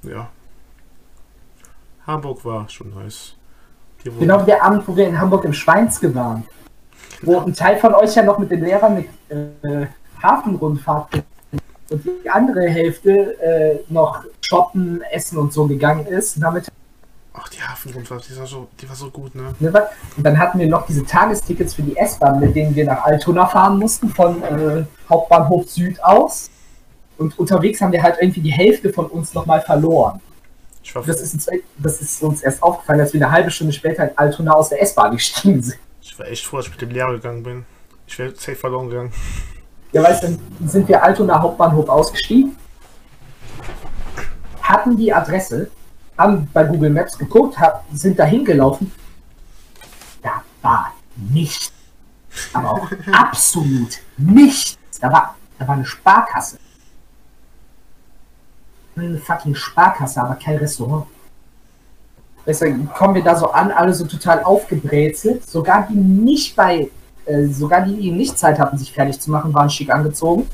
Ja. Hamburg war schon nice. Genau wie der Abend, wo wir in Hamburg im Schweinske waren. Wo ein Teil von euch ja noch mit den Lehrern eine äh, Hafenrundfahrt und die andere Hälfte äh, noch shoppen, essen und so gegangen ist. Und damit Ach, die Hafenrundfahrt, die war so, die war so gut, ne? Ne? Und dann hatten wir noch diese Tagestickets für die S-Bahn, mit denen wir nach Altona fahren mussten, von äh, Hauptbahnhof Süd aus. Und unterwegs haben wir halt irgendwie die Hälfte von uns nochmal verloren. Das ist, uns, das ist uns erst aufgefallen, als wir eine halbe Stunde später in Altona aus der S-Bahn gestiegen sind. ich war echt froh, dass ich mit dem Lehrer gegangen bin. Ich wäre safe verloren gegangen. Ja, weißt du, dann sind wir Altona Hauptbahnhof ausgestiegen, hatten die Adresse, haben bei Google Maps geguckt, hab, sind dahin gelaufen. Da war nichts. Aber auch absolut nichts. Da war, da war eine Sparkasse. Eine fucking Sparkasse, aber kein Restaurant. Deswegen kommen wir da so an, alle so total aufgebrezelt. Sogar die nicht bei, äh, sogar die, die nicht Zeit hatten, sich fertig zu machen, waren schick angezogen.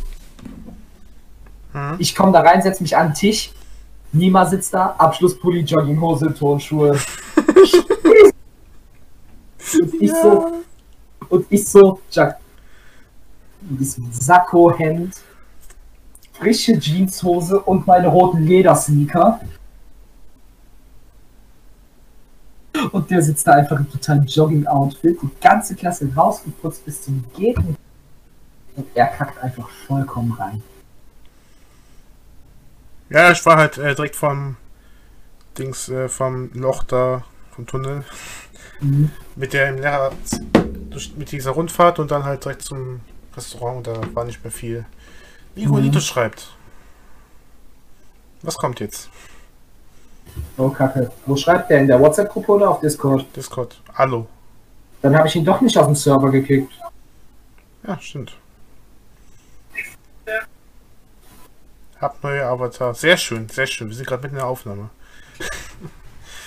Hm? Ich komme da rein, setze mich an den Tisch. Nima sitzt da, Abschlusspulli, Jogginghose, Turnschuhe. und ich so, und ich so, Jack, in diesem Sakko-Hemd, frische Jeanshose und meine roten Ledersneaker. Und der sitzt da einfach im totalen Jogging-Outfit, die ganze Klasse rausgeputzt bis zum nicht. Und er kackt einfach vollkommen rein. Ja, ich war halt äh, direkt vom Dings, äh, vom Loch da, vom Tunnel. Mhm. Mit der im Lehrer, durch, mit dieser Rundfahrt und dann halt direkt zum Restaurant. Da war nicht mehr viel. Miguelito Mhm. schreibt. Was kommt jetzt? Oh, Kacke. Wo schreibt der? In der WhatsApp-Gruppe oder auf Discord? Discord. Hallo. Dann habe ich ihn doch nicht auf den Server gekickt. Ja, stimmt. Hab neue Avatar. Sehr schön, sehr schön. Wir sind gerade mitten in der Aufnahme.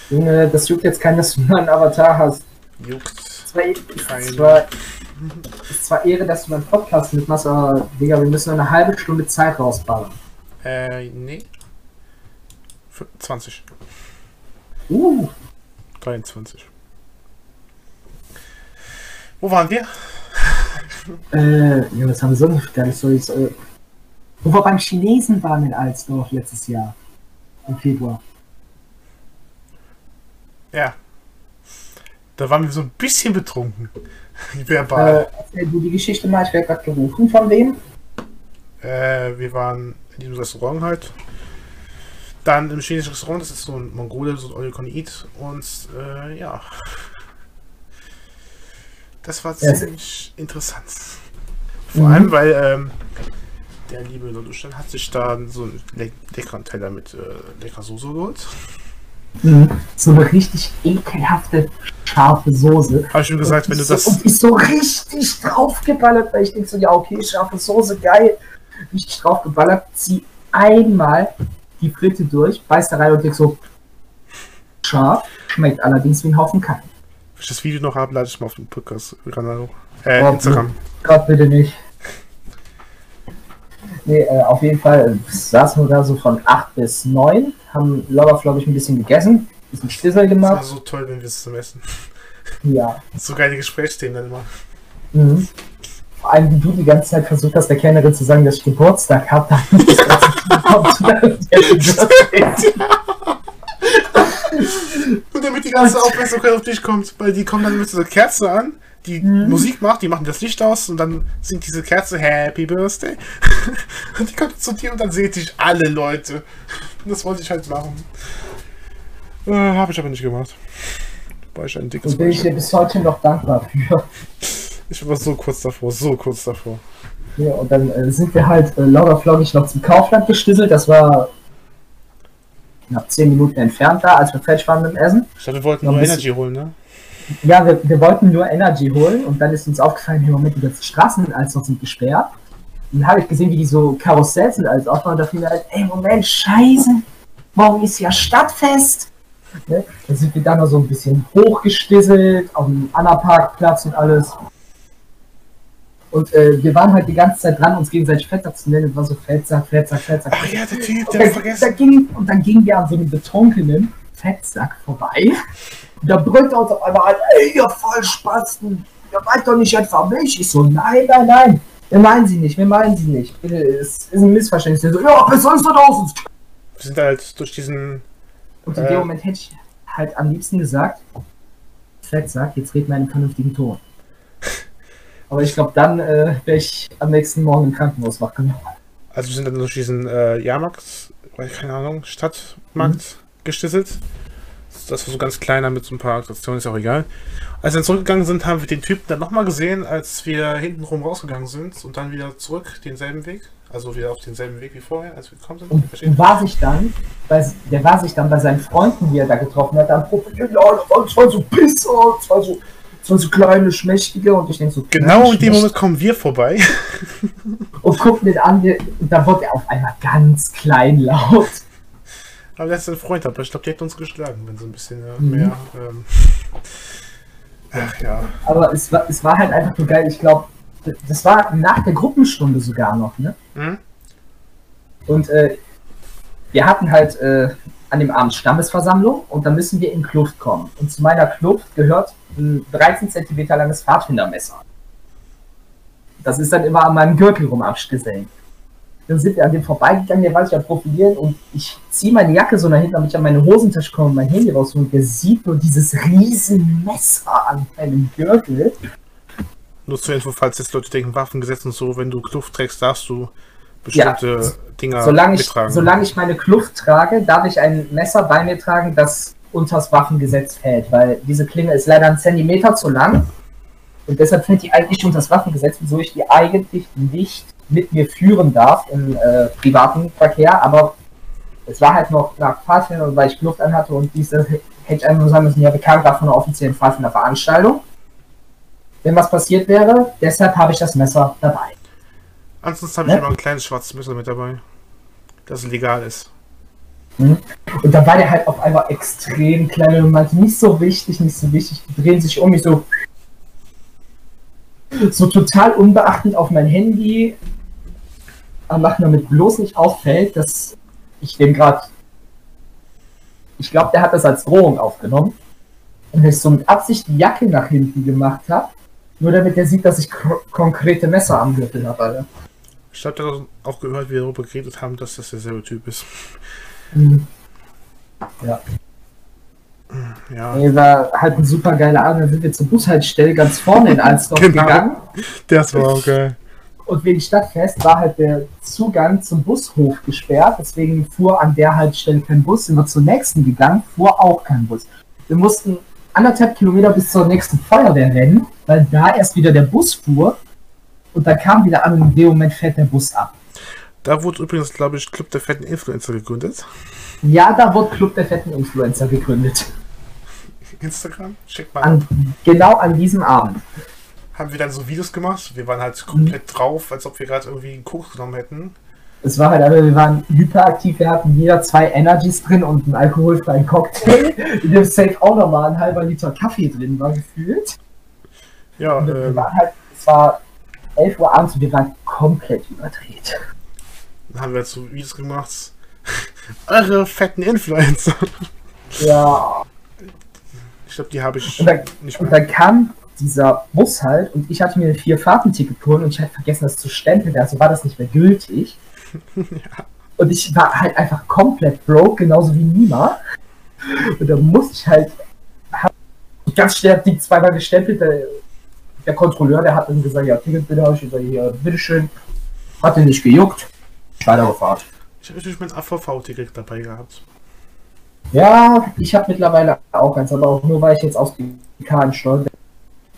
Junge, das juckt jetzt keinen, dass du nur einen Avatar hast. Juckt. Es war, Keine. es war, es ist zwar Ehre, dass du meinen Podcast mitmachst, aber Digga, wir müssen eine halbe Stunde Zeit rausballern. Äh, nee. F- 20. Uh, 23. Wo waren wir? äh, ja, was haben wir sonst gar nicht so jetzt, äh, Wo wir beim Chinesen waren in Alsdorf letztes Jahr. Im Februar. Ja. Da waren wir so ein bisschen betrunken. Äh, Verbal. erzähl du die Geschichte mal, ich werde gerade gerufen von wem? Äh, wir waren in diesem Restaurant halt. Dann im chinesischen Restaurant, das ist so ein Mongole, so ein All You Eat. Und äh, ja. Das war Ja, ziemlich interessant. Vor Mhm. allem, weil ähm, der liebe Lodustan hat sich da so einen le leckeren Teller mit äh, leckerer Soße geholt. Mhm. So eine richtig ekelhafte, scharfe Soße. Habe ich ihm gesagt, wenn du so, das. Und ist so richtig draufgeballert, weil ich denke so, ja, okay, scharfe Soße, geil. Richtig draufgeballert, zieh einmal die Fritte durch, beiß da rein und denk so, scharf, schmeckt allerdings wie ein Haufen Kacke. Wenn ich das Video noch habe, lade ich mal auf den Podcast. Kanal hoch. Äh, Oh, Instagram. Gott, bitte nicht. Nee, äh, auf jeden Fall äh, saßen wir da so von 8 bis 9, haben loggerfloggig ein bisschen gegessen, ein bisschen Stissel Das war gemacht. so toll, wenn wir es zum Essen. Ja. So geile Gesprächsthemen dann immer. Mhm. Vor allem, wie du die ganze Zeit versucht hast, der Kellnerin zu sagen, dass ich Geburtstag habe, dann Und damit die ganze Aufmerksamkeit auf dich kommt, weil die kommen dann mit dieser Kerze an, die Mhm. Musik macht, die machen das Licht aus und dann singt diese Kerze Happy Birthday. und die kommt zu dir und dann seht dich alle Leute. Und das wollte ich halt machen. Äh, Habe ich aber nicht gemacht. War ich ein dickes Und bin ich dir bis heute noch dankbar für. Ich war so kurz davor, so kurz davor. Ja, und dann äh, sind wir halt äh, loggerfloggig noch zum Kaufland gestisselt. Das war knapp 10 Minuten entfernt da, als wir fertig waren mit dem Essen. Ich dachte, wir wollten Noch nur Energy holen, ne? Ja, wir, wir wollten nur Energy holen und dann ist uns aufgefallen, im Moment die ganzen Straßen in Alsdorf sind gesperrt. Und dann habe ich gesehen, wie die so Karussells sind als aufbauen und da fiel mir halt, ey, Moment, scheiße, morgen ist ja Stadtfest. Ne? Dann sind wir da noch so ein bisschen hochgestisselt, auf dem Anna-Parkplatz und alles. Und äh, wir waren halt die ganze Zeit dran, uns gegenseitig Fettsack zu nennen. Und war so Fettsack, Fettsack, Fettsack. Ach ja, der Typ, Und der dann, vergessen. da ging, und dann gingen wir an so einem betrunkenen Fettsack vorbei. Und da brüllt er uns auf einmal an, ey, ihr Vollspasten, ihr meint doch nicht etwa mich. Ich so, nein, nein, nein, wir meinen sie nicht, wir meinen sie nicht. Bitte, Es ist ein Missverständnis. Der so, ja, besser ist da draußen. Wir sind halt durch diesen. Und in Äh. dem Moment hätte ich halt am liebsten gesagt, Fettsack, jetzt red mal in einem vernünftigen Ton. Aber ich glaube, dann äh, wäre ich am nächsten Morgen im Krankenhaus wach genommen. Also wir sind dann durch diesen äh, Jahrmarkt, keine Ahnung, Stadtmarkt gestisselt. Das war so ganz kleiner mit so ein paar Attraktionen, ist auch egal. Als wir dann zurückgegangen sind, haben wir den Typen dann nochmal gesehen, als wir hintenrum rausgegangen sind und dann wieder zurück denselben Weg. Also wieder auf denselben Weg wie vorher, als wir gekommen sind. Und, war sich dann, bei, der war sich dann bei seinen Freunden, die er da getroffen hat, am profiliert, ja, das waren zwei so Pisser, zwei so, zwei so kleine, schmächtige und ich denke so, Genau in dem Moment kommen wir vorbei. und gucken den an, und da wurde er auf einmal ganz klein laut. Aber der ist ein Freund, aber ich glaube, der hätte uns geschlagen, wenn so ein bisschen äh, Mhm. mehr. Ähm, ach ja. Aber es war, es war halt einfach so geil, ich glaube, das war nach der Gruppenstunde sogar noch, ne? Hm? Und äh, wir hatten halt äh, an dem Abend Stammesversammlung und da müssen wir in Kluft kommen. Und zu meiner Kluft gehört ein 13 cm langes Pfadfindermesser. Das ist dann immer an meinem Gürtel rum abgesehen. Dann sind wir an dem vorbeigegangen, der war sich am Profilieren und ich ziehe meine Jacke so nach hinten, damit ich an meine Hosentasche komme und mein Handy rausholen. Und der sieht nur dieses riesen Messer an meinem Gürtel. Nur zur Info, falls jetzt Leute denken, Waffengesetz und so, wenn du Kluft trägst, darfst du bestimmte Dinger Solange ich, mittragen. solange ich meine Kluft trage, darf ich ein Messer bei mir tragen, das unters Waffengesetz fällt, weil diese Klinge ist leider einen Zentimeter zu lang und deshalb fällt die eigentlich unter das Waffengesetz, wieso ich die eigentlich nicht mit mir führen darf im äh, privaten Verkehr, aber es war halt noch nach Pfadfinder, weil ich Luft anhatte und diese hätte ich einfach nur sagen müssen, ja, wir kamen gerade von einer offiziellen Pfadfinder Veranstaltung. Wenn was passiert wäre, deshalb habe ich das Messer dabei. Ansonsten habe Ne? ich immer ein kleines schwarzes Messer mit dabei. Das legal ist. Mhm. Und dann war der halt auf einmal extrem klein und meinte, nicht so wichtig, nicht so wichtig, die drehen sich um mich so, so total unbeachtend auf mein Handy, machen damit bloß nicht auffällt, dass ich dem gerade, ich glaube, der hat das als Drohung aufgenommen und ich so mit Absicht die Jacke nach hinten gemacht habe, nur damit er sieht, dass ich ko konkrete Messer am Gürtel habe. Alter. Ich habe dann auch gehört, wie wir darüber geredet haben, dass das derselbe Typ ist. Mhm. Ja. Ja, Nee, war halt ein super geiler Abend. Dann sind wir zur Bushaltestelle ganz vorne in Alsdorf Genau. gegangen. das war auch geil. Und wegen Stadtfest war halt der Zugang zum Bushof gesperrt. Deswegen fuhr an der Haltestelle kein Bus. Sind wir zur nächsten gegangen, fuhr auch kein Bus. Wir mussten anderthalb Kilometer bis zur nächsten Feuerwehr rennen, weil da erst wieder der Bus fuhr. Und dann kam wieder an und in dem Moment fährt der Bus ab. Da wurde übrigens, glaube ich, Club der fetten Influencer gegründet. Ja, da wurde Club der fetten Influencer gegründet. Instagram, check mal. An, genau an diesem Abend. Haben wir dann so Videos gemacht. Wir waren halt komplett drauf, als ob wir gerade irgendwie einen Koks genommen hätten. Es war halt, aber wir waren hyperaktiv, wir hatten jeder zwei Energies drin und einen alkoholfreien Cocktail, in dem safe auch nochmal ein halber Liter Kaffee drin war gefühlt. Ja, Und wir ähm, waren halt, es war 11 Uhr abends und wir waren komplett überdreht. dann haben wir halt so Videos gemacht. Eure fetten Influencer. Ja. Ich glaube, die habe ich Und dann, nicht und mehr. dann kam dieser Bus halt und ich hatte mir ein vier Fahrtenticket geholt und ich hatte vergessen, das zu stempeln, also war das nicht mehr gültig. Und ich war halt einfach komplett broke, genauso wie Nima. Und da musste ich halt ganz schnell die zweimal gestempelt. Der, der Kontrolleur, der hat dann gesagt, ja, Ticket bitte, ich gesagt, hier, bitteschön. Hat den nicht gejuckt. Weitergefahren. Ich habe natürlich mein AVV-Ticket dabei gehabt. Ja, ich habe mittlerweile auch eins, aber auch nur, weil ich jetzt aus BK in Stolz bin.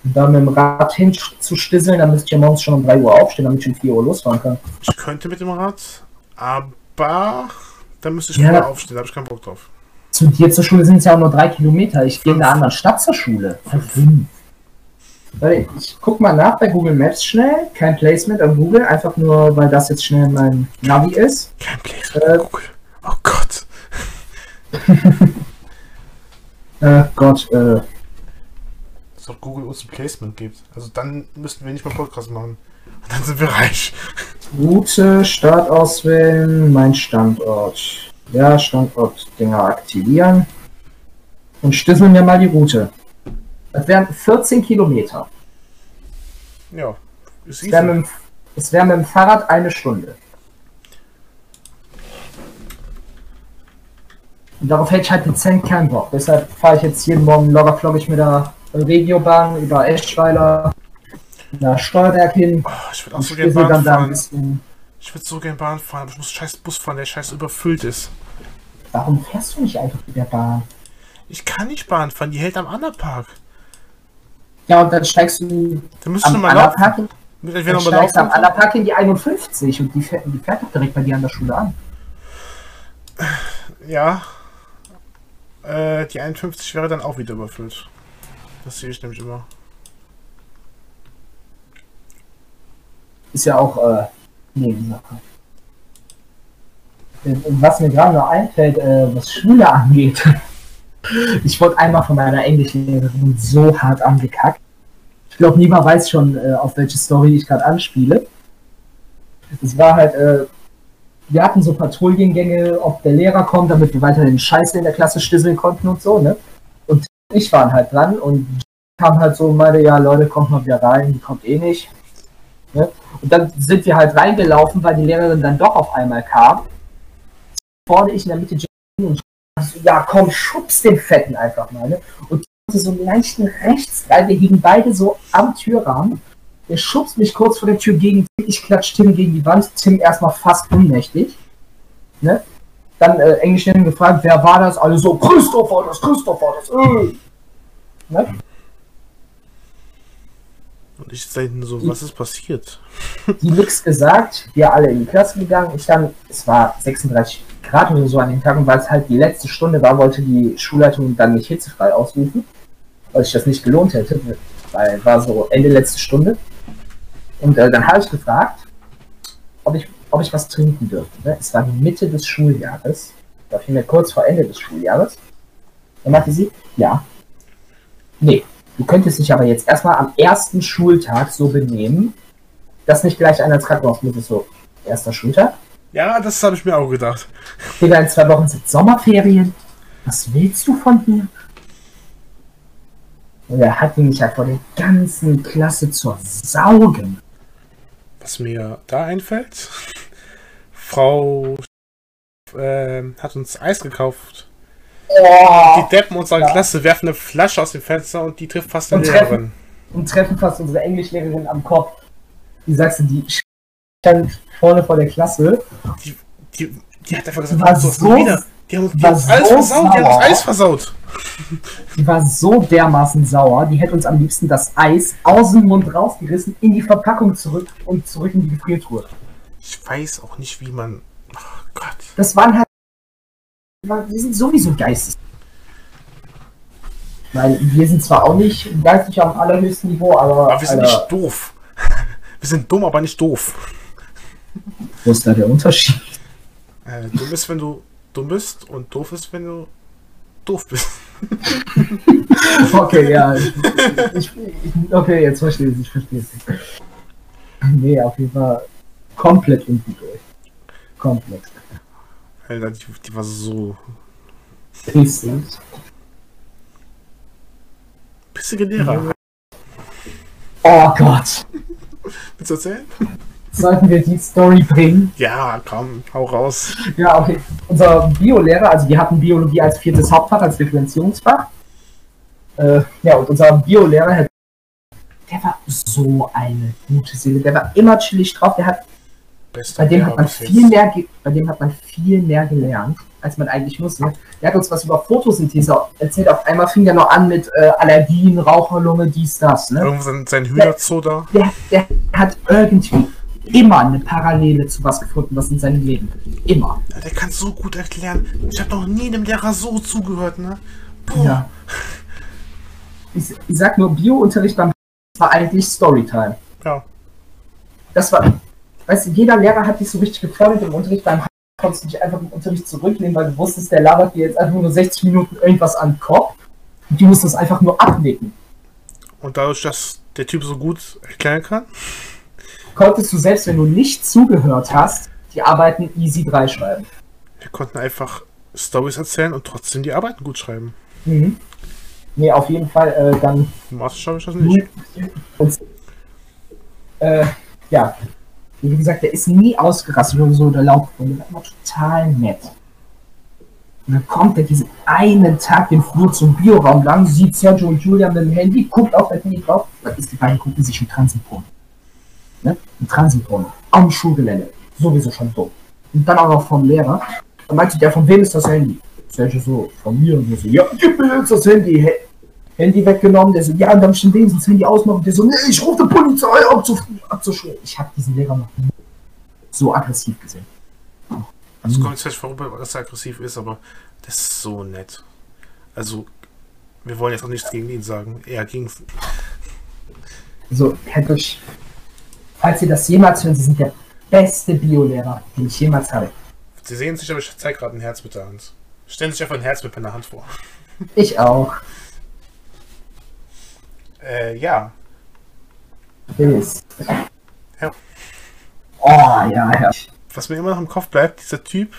Und da mit dem Rad hinzustisseln, dann müsste ich ja morgens schon um 3 Uhr aufstehen, damit ich um 4 Uhr losfahren kann. Ich könnte mit dem Rad, aber dann müsste ich Ja. früher aufstehen, da habe ich keinen Bock drauf. Zu dir zur Schule sind es ja auch nur drei Kilometer. Ich gehe in einer anderen Stadt zur Schule. Warte, Ich guck mal nach bei Google Maps schnell. Kein Placement an Google, einfach nur, weil das jetzt schnell mein Navi ist. Kein Placement Äh. Google. Oh Gott. Äh, Gott, äh, Dass auch Google uns ein Placement gibt. Also dann müssten wir nicht mal Podcast machen. Und dann sind wir reich. Route, Start auswählen, mein Standort. Ja, Standort-Dinger aktivieren. Und stisseln wir mal die Route. Das wären 14 Kilometer. Ja. Ist Es wäre mit, wär mit dem Fahrrad eine Stunde. Und darauf hätte ich halt dezent keinen Bock. Deshalb fahre ich jetzt jeden Morgen locker flockig mit der Regiobahn über Eschweiler nach Stolberg hin. Oh, ich würde auch so gerne Bahn dann fahren. Ich würde so gerne Bahn fahren, aber ich muss scheiß Bus fahren, der scheiß überfüllt ist. Warum fährst du nicht einfach mit der Bahn? Ich kann nicht Bahn fahren, die hält am Annapark. Ja, und dann steigst du Da müsstest du am mal laufen. Annapark in, Mit entweder dann mal steigst du am laufen. Annapark in die 51 und die fährt, die fährt doch direkt bei dir an der Schule an. Ja. Äh, die 51 wäre dann auch wieder überfüllt. Das sehe ich nämlich immer. Ist ja auch äh, Nebensache. Äh, Was mir gerade noch einfällt, äh, was Schule angeht. Ich wurde einmal von meiner Englischlehrerin so hart angekackt. Ich glaube, niemand weiß schon, äh, auf welche Story ich gerade anspiele. Es war halt, äh, wir hatten so Patrouillengänge, ob der Lehrer kommt, damit wir weiterhin Scheiße in der Klasse stisseln konnten und so, ne? Ich war halt dran und kam halt so und meinte, ja Leute, kommt mal wieder rein, die kommt eh nicht. Ne? Und dann sind wir halt reingelaufen, weil die Lehrerin dann doch auf einmal kam. Vorne ich in der Mitte und so, ja komm, schubs den Fetten einfach mal. Ne? Und hatte so einen leichten Rechtsdrall, wir hingen beide so am Türrahmen. Der schubst mich kurz vor der Tür gegen ich klatsch Tim gegen die Wand, Tim erstmal fast ohnmächtig. Ne? Dann äh, Englisch nennen gefragt, wer war das? Alle so, Christopher, das Christopher, das. Äh. Ne? Und ich sage so, was ist passiert? Die nix gesagt, wir alle in die Klasse gegangen. Ich dann, es war 36 Grad oder so an dem Tag und weil es halt die letzte Stunde war, wollte die Schulleitung dann nicht hitzefrei ausrufen, weil sich das nicht gelohnt hätte, weil war so Ende letzte Stunde. Und äh, dann habe ich gefragt, ob ich, ob ich was trinken dürfte. Ne? Es war die Mitte des Schuljahres, da vielmehr kurz vor Ende des Schuljahres. Dann meinte sie, ja. Nee, du könntest dich aber jetzt erstmal am ersten Schultag so benehmen, dass nicht gleich einer ins Krankenhaus muss, so erster Schultag. Ja, das habe ich mir auch gedacht. Digga, in zwei Wochen sind Sommerferien. Was willst du von mir? Und er hat mich halt vor der ganzen Klasse zur Sau gemacht. Was mir da einfällt, Frau ähm, hat uns Eis gekauft. Oh, Die Deppen unserer Ja. Klasse werfen eine Flasche aus dem Fenster und die trifft fast eine Und Lehrerin. und treffen fast unsere Englischlehrerin am Kopf. Die sagst du, die stand vorne vor der Klasse. Die, die, die hat einfach gesagt, War so, so- wieder. Die haben, die war haben uns alles so versaut, die haben uns. Eis versaut. Die war so dermaßen sauer, die hätte uns am liebsten das Eis aus dem Mund rausgerissen, in die Verpackung zurück und zurück in die Gefriertruhe. Ich weiß auch nicht, wie man. Oh Gott. Das waren halt. Wir sind sowieso geistig. Weil wir sind zwar auch nicht geistig am allerhöchsten Niveau, aber. Aber wir sind Alter, nicht doof. Wir sind dumm, aber nicht doof. Wo ist da der Unterschied? Äh, dumm ist, wenn du dumm bist und doof ist, wenn du doof bist. Okay, ja. Ich, ich, okay, jetzt verstehe ich, ich verstehe es. Nee, auf jeden Fall komplett unten durch. Komplett. Alter, die, die war so Pissig. pissige Lehrer. Oh Gott. Willst du erzählen? Sollten wir die Story bringen? Ja, komm, hau raus. Ja, okay. Unser Biolehrer, also wir hatten Biologie als viertes Hauptfach, als Differenzierungsfach. Äh, ja, und unser Biolehrer, der war so eine gute Seele. Der war immer chillig drauf. Der hat, Bester bei dem hat man viel mehr, bei dem hat man viel mehr gelernt, als man eigentlich musste. Der hat uns was über Photosynthese erzählt. Auf einmal fing er noch an mit äh, Allergien, Raucherlunge, dies, das. Ne? Irgendwo sein, sein Hühnerzoo da. Der, der hat irgendwie immer eine Parallele zu was gefunden, was in seinem Leben. Immer. Ja, der kann so gut erklären. Ich habe noch nie einem Lehrer so zugehört, ne? Boah. Ja. Ich, ich sag nur, Biounterricht beim war eigentlich Storytime. Ja. Das war, weißt du, jeder Lehrer hat dich so richtig gefordert im Unterricht. Beim konntest du dich einfach im Unterricht zurücknehmen, weil du wusstest, der labert dir jetzt einfach nur 60 Minuten irgendwas an den Kopf. Und du musst das einfach nur abnicken. Und dadurch, dass der Typ so gut erklären kann, Konntest du selbst, wenn du nicht zugehört hast, die Arbeiten easy 3 schreiben. wir konnten einfach Stories erzählen und trotzdem die Arbeiten gut schreiben. Mhm. Nee, auf jeden Fall äh, dann Master schaffe ich das nicht. Und, äh, ja, wie gesagt, der ist nie ausgerastet oder so. Der war immer total nett. Und dann kommt er diesen einen Tag den Flur zum Bioraum lang, sieht Sergio und Julia mit dem Handy, guckt auf das Handy drauf. Was ist die beiden gucken sich im Transitporno. Ne? Im Transitporno. Am Schulgelände. Sowieso schon dumm. Und dann auch noch vom Lehrer. Dann meinte der, von wem ist das Handy? Sergio so, von mir. Und so, ja, gib mir jetzt das Handy. He- Handy weggenommen, der so, ja, und dann bestimmt wenigstens das Handy ausmachen. Der so, nee, ich rufe die Polizei abzu abzuschreien. Ich habe diesen Lehrer noch nie so aggressiv gesehen. Also kommt jetzt vielleicht vorüber, dass er aggressiv ist, aber das ist so nett. Also, wir wollen jetzt auch nichts gegen ihn sagen. Eher gegen. Also, Herr Dusch, falls Sie das jemals hören, Sie sind der beste Biolehrer, den ich jemals hatte. Sie sehen sich, aber ich zeige gerade ein Herz mit der Hand. Stellen Sie sich einfach ein Herz mit meiner Hand vor. Ich auch. Äh, ja. Ist. Ja. Oh, ja, ja. Was mir immer noch im Kopf bleibt, dieser Typ,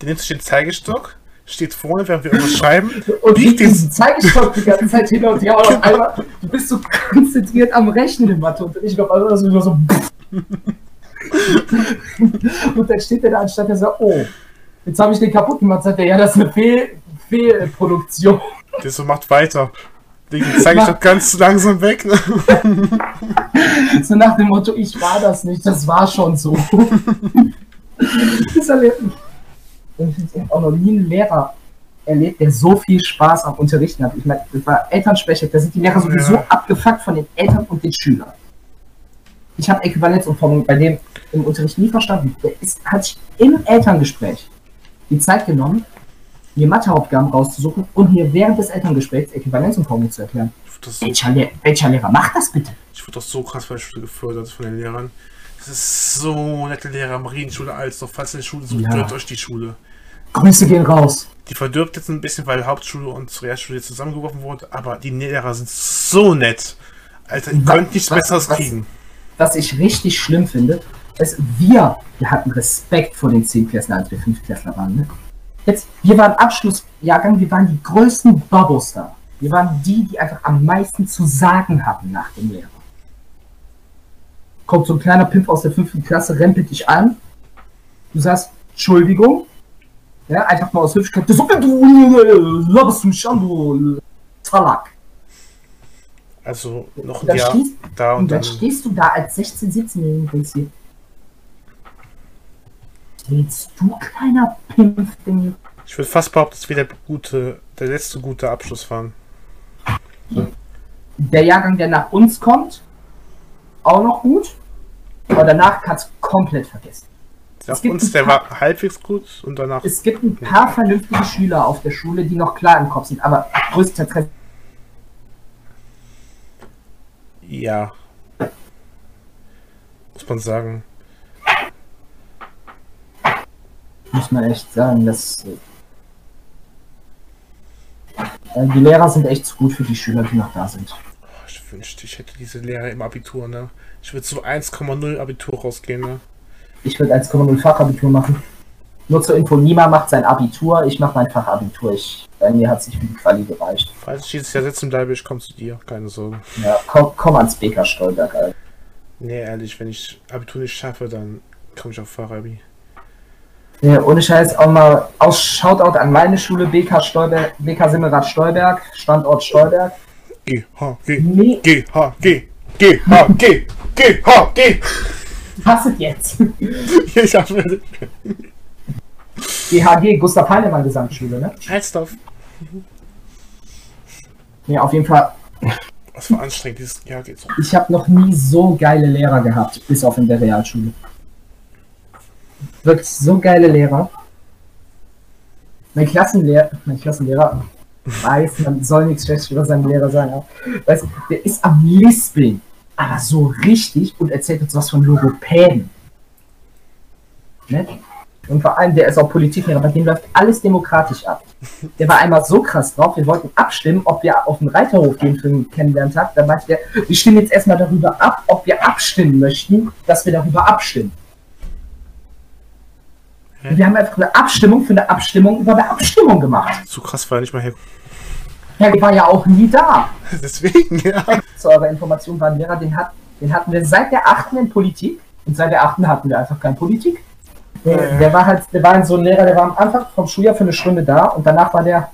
der nimmt sich den Zeigestock, steht vorne, während wir irgendwas schreiben, Und biegt diesen Zeigestock die ganze Zeit hin und her und auf einmal, du bist so konzentriert am Rechnen im Mathe und ich glaube, also das ist nur so. und dann steht er da anstatt der sagt, oh, jetzt habe ich den kaputt gemacht, sagt er, ja, das ist eine Fehl Fehlproduktion. der so macht weiter. Den Zeigestock ganz langsam weg. Ne? So nach dem Motto, ich war das nicht, das war schon so. Das erlebt- ich habe auch noch nie einen Lehrer erlebt, der so viel Spaß am Unterrichten hat. Ich meine, das war Elternsprecher, da sind die Lehrer sowieso Ja. abgefuckt von den Eltern und den Schülern. Ich habe Äquivalenzumformung bei dem im Unterricht nie verstanden. Der ist, hat sich im Elterngespräch die Zeit genommen, mir Matheaufgaben rauszusuchen und mir während des Elterngesprächs Äquivalenzumformung zu erklären. Ich wurde das, so, Welcher, Lehr welcher Lehrer macht das bitte? ich wurde das so krass bei der Schule gefördert von den Lehrern. Das ist so nette Lehrer, Marienschule Alsdorf. Falls ihr eine Schule sucht, Ja. gönnt euch die Schule. Grüße gehen raus. Die verdirbt jetzt ein bisschen, weil Hauptschule und Realschule zusammengeworfen wurde, aber die Lehrer sind so nett. Alter, ihr könnt nichts was- Besseres was- kriegen. Was ich richtig schlimm finde, ist, wir, wir hatten Respekt vor den 10 als wir 5 waren. Ne? Jetzt, wir waren Abschlussjahrgang, wir waren die größten Babos da. Wir waren die, die einfach am meisten zu sagen hatten nach dem Lehrer. Kommt so ein kleiner Pimp aus der 5. Klasse, rempelt dich an. Du sagst, Entschuldigung. Ja, einfach mal aus Höflichkeit. So, du laberst mich an, du Talak. Also noch ein Jahr da und Und dann dann. stehst du da als 16-, 17-Jähriger und denkst dir, willst du kleiner Pimpfding? Ich würde fast behaupten, dass wir der gute, der letzte gute Abschluss waren. Der Jahrgang, der nach uns kommt, auch noch gut, aber danach kannst du komplett vergessen. Nach uns, der paar- war halbwegs gut und danach. Es gibt ein paar vernünftige Schüler auf der Schule, die noch klar im Kopf sind, aber größtenteils Ja. Muss man sagen. Muss man echt sagen, dass äh, die Lehrer sind echt zu gut für die Schüler, die noch da sind. Ich wünschte, ich hätte diese Lehre im Abitur, ne? Ich würde so 1,0 Abitur rausgehen, ne? Ich würde 1,0 Fachabitur machen. Nur zur Info, Nima macht sein Abitur, ich mache mein Fachabitur. Ich, bei mir hat sich für die Quali gereicht. Falls ich dieses Jahr sitzen bleibe, ich komme zu dir, keine Sorge. Ja, komm, komm ans Beker Stolberg, Alter. Nee, ehrlich, wenn ich Abitur nicht schaffe, dann komme ich auf Fachabi. Ja, ohne Scheiß auch mal aus Shoutout an meine Schule BK Stolberg, BK Simmerath Stolberg, Standort Stolberg. G, H, G, Nee, G, H, G, G, H, G, G, H, G. was ist jetzt? Ich habe GHG, Gustav Heinemann Gesamtschule, ne? Alsdorf. Ja, auf jeden Fall. Was war anstrengend, dieses Jahr geht's. Ich habe noch nie so geile Lehrer gehabt, bis auf in der Realschule. Wirklich so geile Lehrer. Mein Klassenlehrer, mein Klassenlehrer weiß, man soll nichts Schlechtes über seinen Lehrer sagen, aber weißt, du, der ist am Lispeln, aber so richtig und erzählt uns was von Logopäden. Ne? Und vor allem, der ist auch Politiklehrer, bei dem läuft alles demokratisch ab. Der war einmal so krass drauf, wir wollten abstimmen, ob wir auf den Reiterhof gehen für den Kennenlerntag. Da meinte der, wir stimmen jetzt erstmal darüber ab, ob wir abstimmen möchten, dass wir darüber abstimmen. Hä? Wir haben einfach eine Abstimmung für eine Abstimmung über eine Abstimmung gemacht. Zu krass war er nicht mal her. Ja, die war ja auch nie da. Deswegen, ja. Zu eurer Information war ein Lehrer, den, hat, den hatten wir seit der 8. in Politik und seit der 8. hatten wir einfach keine Politik. Der, Ja. der war halt, der war so ein Lehrer, der war am Anfang vom Schuljahr für eine Stunde da und danach war der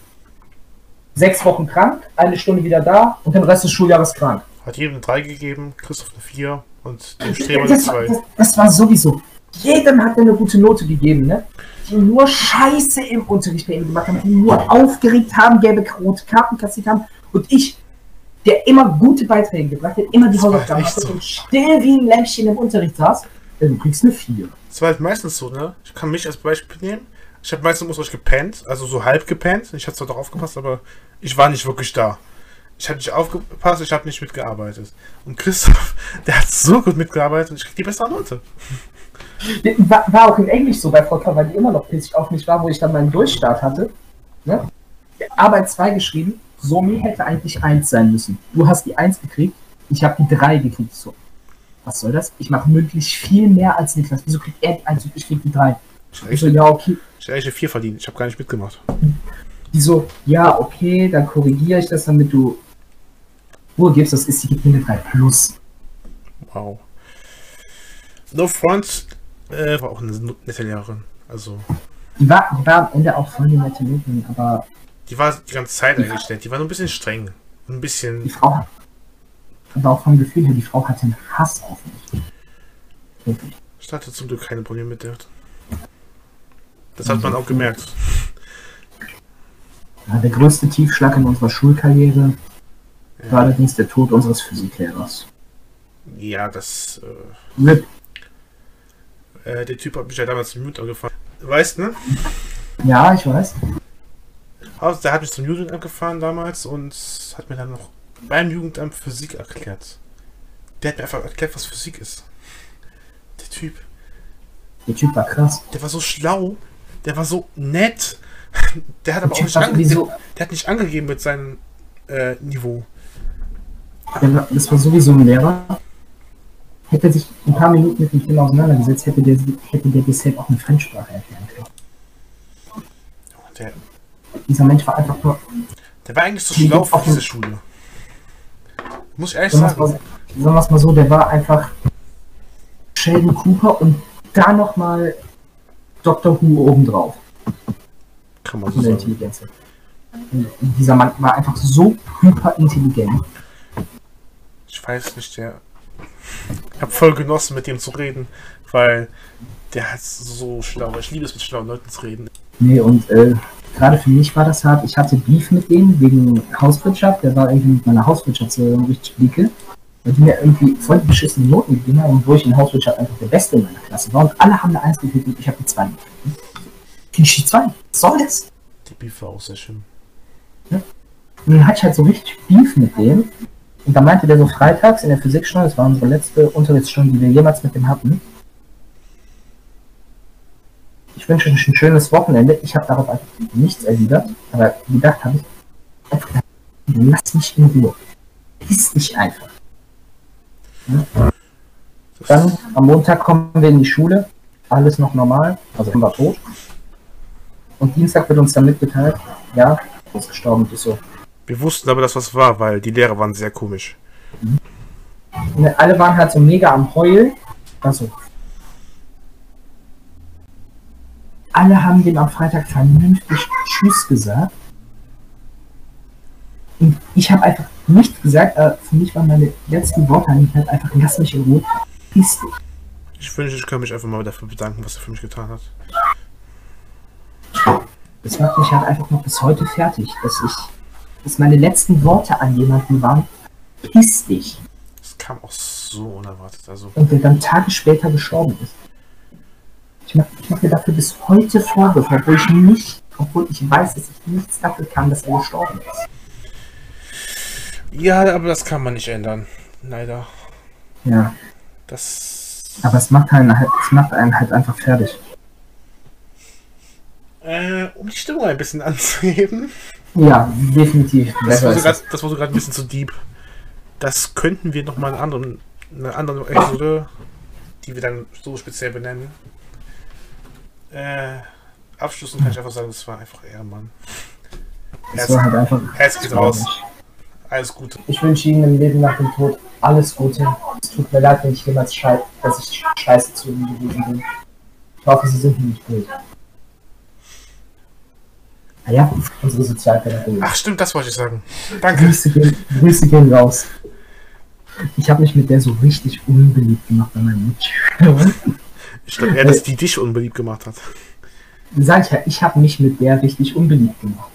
sechs Wochen krank, eine Stunde wieder da und den Rest des Schuljahres krank. Hat jedem eine 3 gegeben, Christoph eine 4 und dem Streber eine Das, war- 2. das, das war sowieso. Jedem hat er eine gute Note gegeben, ne? Die nur Scheiße im Unterricht bei ihm gemacht haben, die nur aufgeregt haben, gelbe rote Karten kassiert haben. Und ich, der immer gute Beiträge gebracht hat, immer die Hausaufgaben hatte so. und still wie ein Lämpchen im Unterricht saß, dann kriegst du eine 4. Das war halt meistens so, ne? Ich kann mich als Beispiel nehmen. Ich habe meistens im Unterricht gepennt, also so halb gepennt. Ich habe zwar doch aufgepasst, aber ich war nicht wirklich da. Ich habe nicht aufgepasst, ich habe nicht mitgearbeitet. Und Christoph, der hat so gut mitgearbeitet und ich krieg die bessere Note. War, war auch in Englisch so bei Volker, weil die immer noch pissig auf mich war, wo ich dann meinen Durchstart hatte. Ne? Arbeit 2 geschrieben, Somi hätte eigentlich 1 sein müssen. Du hast die 1 gekriegt, ich habe die 3 gekriegt. So. Was soll das? Ich mache mündlich viel mehr als Niklas. Wieso kriegt er die 1 und ich krieg die 3? Ich so, ja, okay. ich hätte echt eine 4 verdient. Ich habe gar nicht mitgemacht. Die so, ja, okay, dann korrigiere ich das, damit du Ruhe gibst. Das ist, mir eine 3 plus. Wow. No Front äh, war auch eine nette Lehrerin. Also, Die war, die war am Ende auch voll die nette Lehrerin, aber die war die ganze Zeit eigentlich nett. Die war nur ein bisschen streng. Ein die bisschen. Frau hat, aber auch vom Gefühl her, die Frau hatte einen Hass auf mich. Wirklich. Ich hatte zum Glück keine Probleme mit der. Das hat man auch gemerkt. Ja, der größte Tiefschlag in unserer Schulkarriere war allerdings der Tod unseres Physiklehrers. Ja, das. Rip. Äh, der Typ hat mich ja damals zum Mute angefahren. Weißt ne? Ja, ich weiß. Also, der hat mich zum Jugendamt gefahren damals und hat mir dann noch beim Jugendamt Physik erklärt. Der hat mir einfach erklärt, was Physik ist. Der Typ. Der Typ war krass. Der war so schlau. Der war so nett. Der hat aber auch Typ nicht, ange sowieso- der, der hat nicht angegeben mit seinem äh, Niveau. Der das war sowieso ein Lehrer. Hätte sich ein paar Minuten mit dem Thema auseinandergesetzt, hätte der, hätte der bisher auch eine Fremdsprache erklären können. Der, Dieser Mensch war einfach nur, der war eigentlich Die schlau auch diese. Schule. Muss ich ehrlich sagen mal, sagen wir es mal so, der war einfach Sheldon Cooper und da nochmal Dr. Who obendrauf. Kann man so sagen. Intelligenz. Dieser Mann war einfach so hyper intelligent. Ich weiß nicht, der. Ich habe voll genossen, mit dem zu reden, weil der hat so schlau. Ich liebe es, mit schlauen Leuten zu reden. Nee, und äh, gerade für mich war das hart. Ich hatte Beef mit denen wegen Hauswirtschaft. Der war irgendwie mit meiner Hauswirtschaftslehrerin richtig dicke. Weil die mir irgendwie voll beschissene Noten gegeben haben, und wo ich in Hauswirtschaft einfach der Beste in meiner Klasse war. Und alle haben eine Eins gekriegt und ich habe die Zwei gekriegt. Krieg die Zwei? Was soll das? Die Beef war auch sehr schön. Und dann hatte ich halt so richtig Beef mit dem. Und da meinte der so freitags in der Physikstunde, das war unsere letzte Unterrichtsstunde, die wir jemals mit dem hatten. Ich wünsche euch ein schönes Wochenende. Ich habe darauf einfach nichts erwidert. Aber gedacht habe ich, lass mich in Ruhe. Ist nicht einfach. Das, Dann am Montag kommen wir in die Schule. Alles noch normal. Also war tot. Und Dienstag wird uns dann mitgeteilt, ja, ist gestorben. Ich so, wir wussten aber, dass was war, weil die Lehrer waren sehr komisch. Ne, alle waren halt so mega am Heulen. Also. Alle haben dem am Freitag vernünftig Tschüss gesagt. Und ich habe einfach nichts gesagt. Äh, für mich waren meine letzten Worte an halt einfach, lass mich in Ruhe. Piss dich. Ich wünsche, ich kann mich einfach mal dafür bedanken, was er für mich getan hat. Das macht mich halt einfach noch bis heute fertig, dass ich, dass meine letzten Worte an jemanden waren, piss dich. Das kam auch so unerwartet. Also, und der dann Tage später gestorben ist. Ich mache mach mir dafür bis heute Vorwürfe, obwohl ich nicht, obwohl ich weiß, dass ich nichts dafür kann, dass er gestorben ist. ja, aber das kann man nicht ändern. Leider. Ja, Das. aber es macht einen halt, es macht einen halt einfach fertig. Äh, um die Stimmung ein bisschen anzuheben. Ja, definitiv. Das wurde ist grad- das wurde gerade ein bisschen zu deep. Das könnten wir nochmal in anderen, eine andere Episode, die wir dann so speziell benennen. Äh, abschließend kann ich einfach sagen, das war einfach Ehrenmann. Herz, war halt einfach. Herz geht raus. Alles Gute. Ich wünsche Ihnen im Leben nach dem Tod alles Gute. Es tut mir leid, wenn ich jemals schei dass ich scheiße zu Ihnen gewesen bin. Ich hoffe, Sie sind mir nicht böse. Ah ja, unsere Sozialpädagogin. Ach stimmt, das wollte ich sagen. Danke. Grüße gehen, Grüße gehen raus. Ich habe mich mit der so richtig unbeliebt gemacht bei meinen Mitschülern. Ich glaube eher, dass die dich unbeliebt gemacht hat. Sag ich ja, ich habe mich mit der richtig unbeliebt gemacht.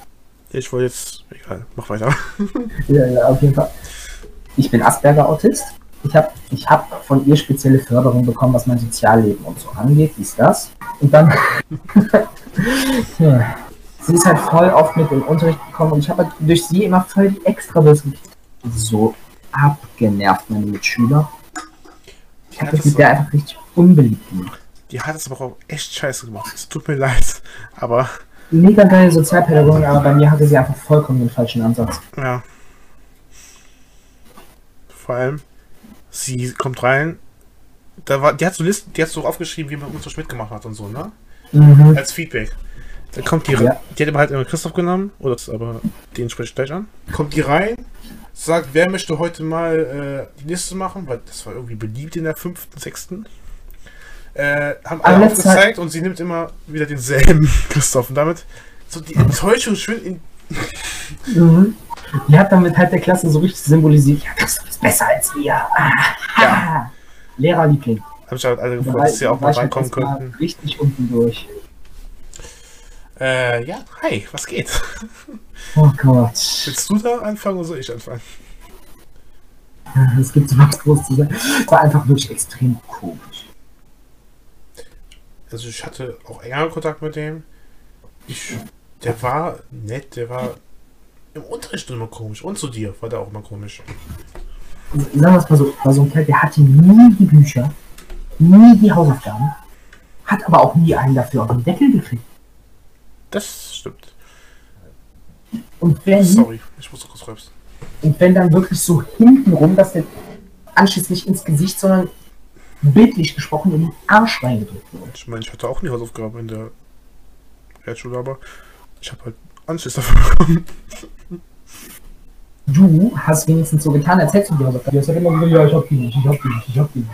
Ich wollte jetzt. Egal, mach weiter. Ja, ja, auf jeden Fall. Ich bin Asperger-Autist. Ich habe ich hab von ihr spezielle Förderung bekommen, was mein Sozialleben und so angeht, dies, das. Und dann. ja. Sie ist halt voll oft mit im Unterricht gekommen und ich habe halt durch sie immer voll die Extrawurst gekriegt. So abgenervt, meine Mitschüler. Ich habe mich das- mit der einfach richtig unbeliebt gemacht. Die hat es aber auch echt scheiße gemacht. Es tut mir leid. Aber Mega geile Sozialpädagogin, aber bei mir hatte sie einfach vollkommen den falschen Ansatz. ja. Vor allem, sie kommt rein. Da war, die hat so Listen, die hat so aufgeschrieben, wie man uns so mitgemacht hat und so, ne? Mhm. Als Feedback. Dann kommt die, Ja. die hat aber halt immer Christoph genommen, oder das, aber den spreche ich gleich an. Kommt die rein, sagt, wer möchte heute mal äh, die Liste machen, weil das war irgendwie beliebt in der fünften, sechsten. Äh, haben alle Alle aufgezeigt und sie nimmt immer wieder denselben Christoph. Und damit so die Enttäuschung schön in. Mhm. Die hat damit halt der Klasse so richtig symbolisiert, ja, das ist besser als wir. Ah, Ja. Lehrerliebling. Hab ich halt alle gefreut, war- dass sie auch mal reinkommen könnten. Richtig unten durch. Äh, ja, hi, was geht? Oh Gott. Willst du da anfangen oder soll ich anfangen? Es gibt so was groß zu sagen. Es war einfach wirklich extrem komisch. Also ich hatte auch engeren Kontakt mit dem. Ich, der war nett, der war im Unterricht immer komisch. Und zu dir war der auch immer komisch. Also, sagen wir es mal so, war so ein Kerl, der hatte nie die Bücher, nie die Hausaufgaben, hat aber auch nie einen dafür auf den Deckel gekriegt. Das stimmt. Und wenn, Sorry, ich muss kurz rülpsen. und wenn dann wirklich so hintenrum, dass der anschließend nicht ins Gesicht, sondern bildlich gesprochen in den Arsch reingedrückt wurde. Ich meine, ich hatte auch nie Hausaufgaben in der Realschule, aber ich habe halt Anschiss dafür bekommen. Du hast wenigstens so getan, als hättest du die Hausaufgaben. Du hast halt immer gesagt, ja, ich hab die nicht, ich hab die nicht, ich hab die nicht.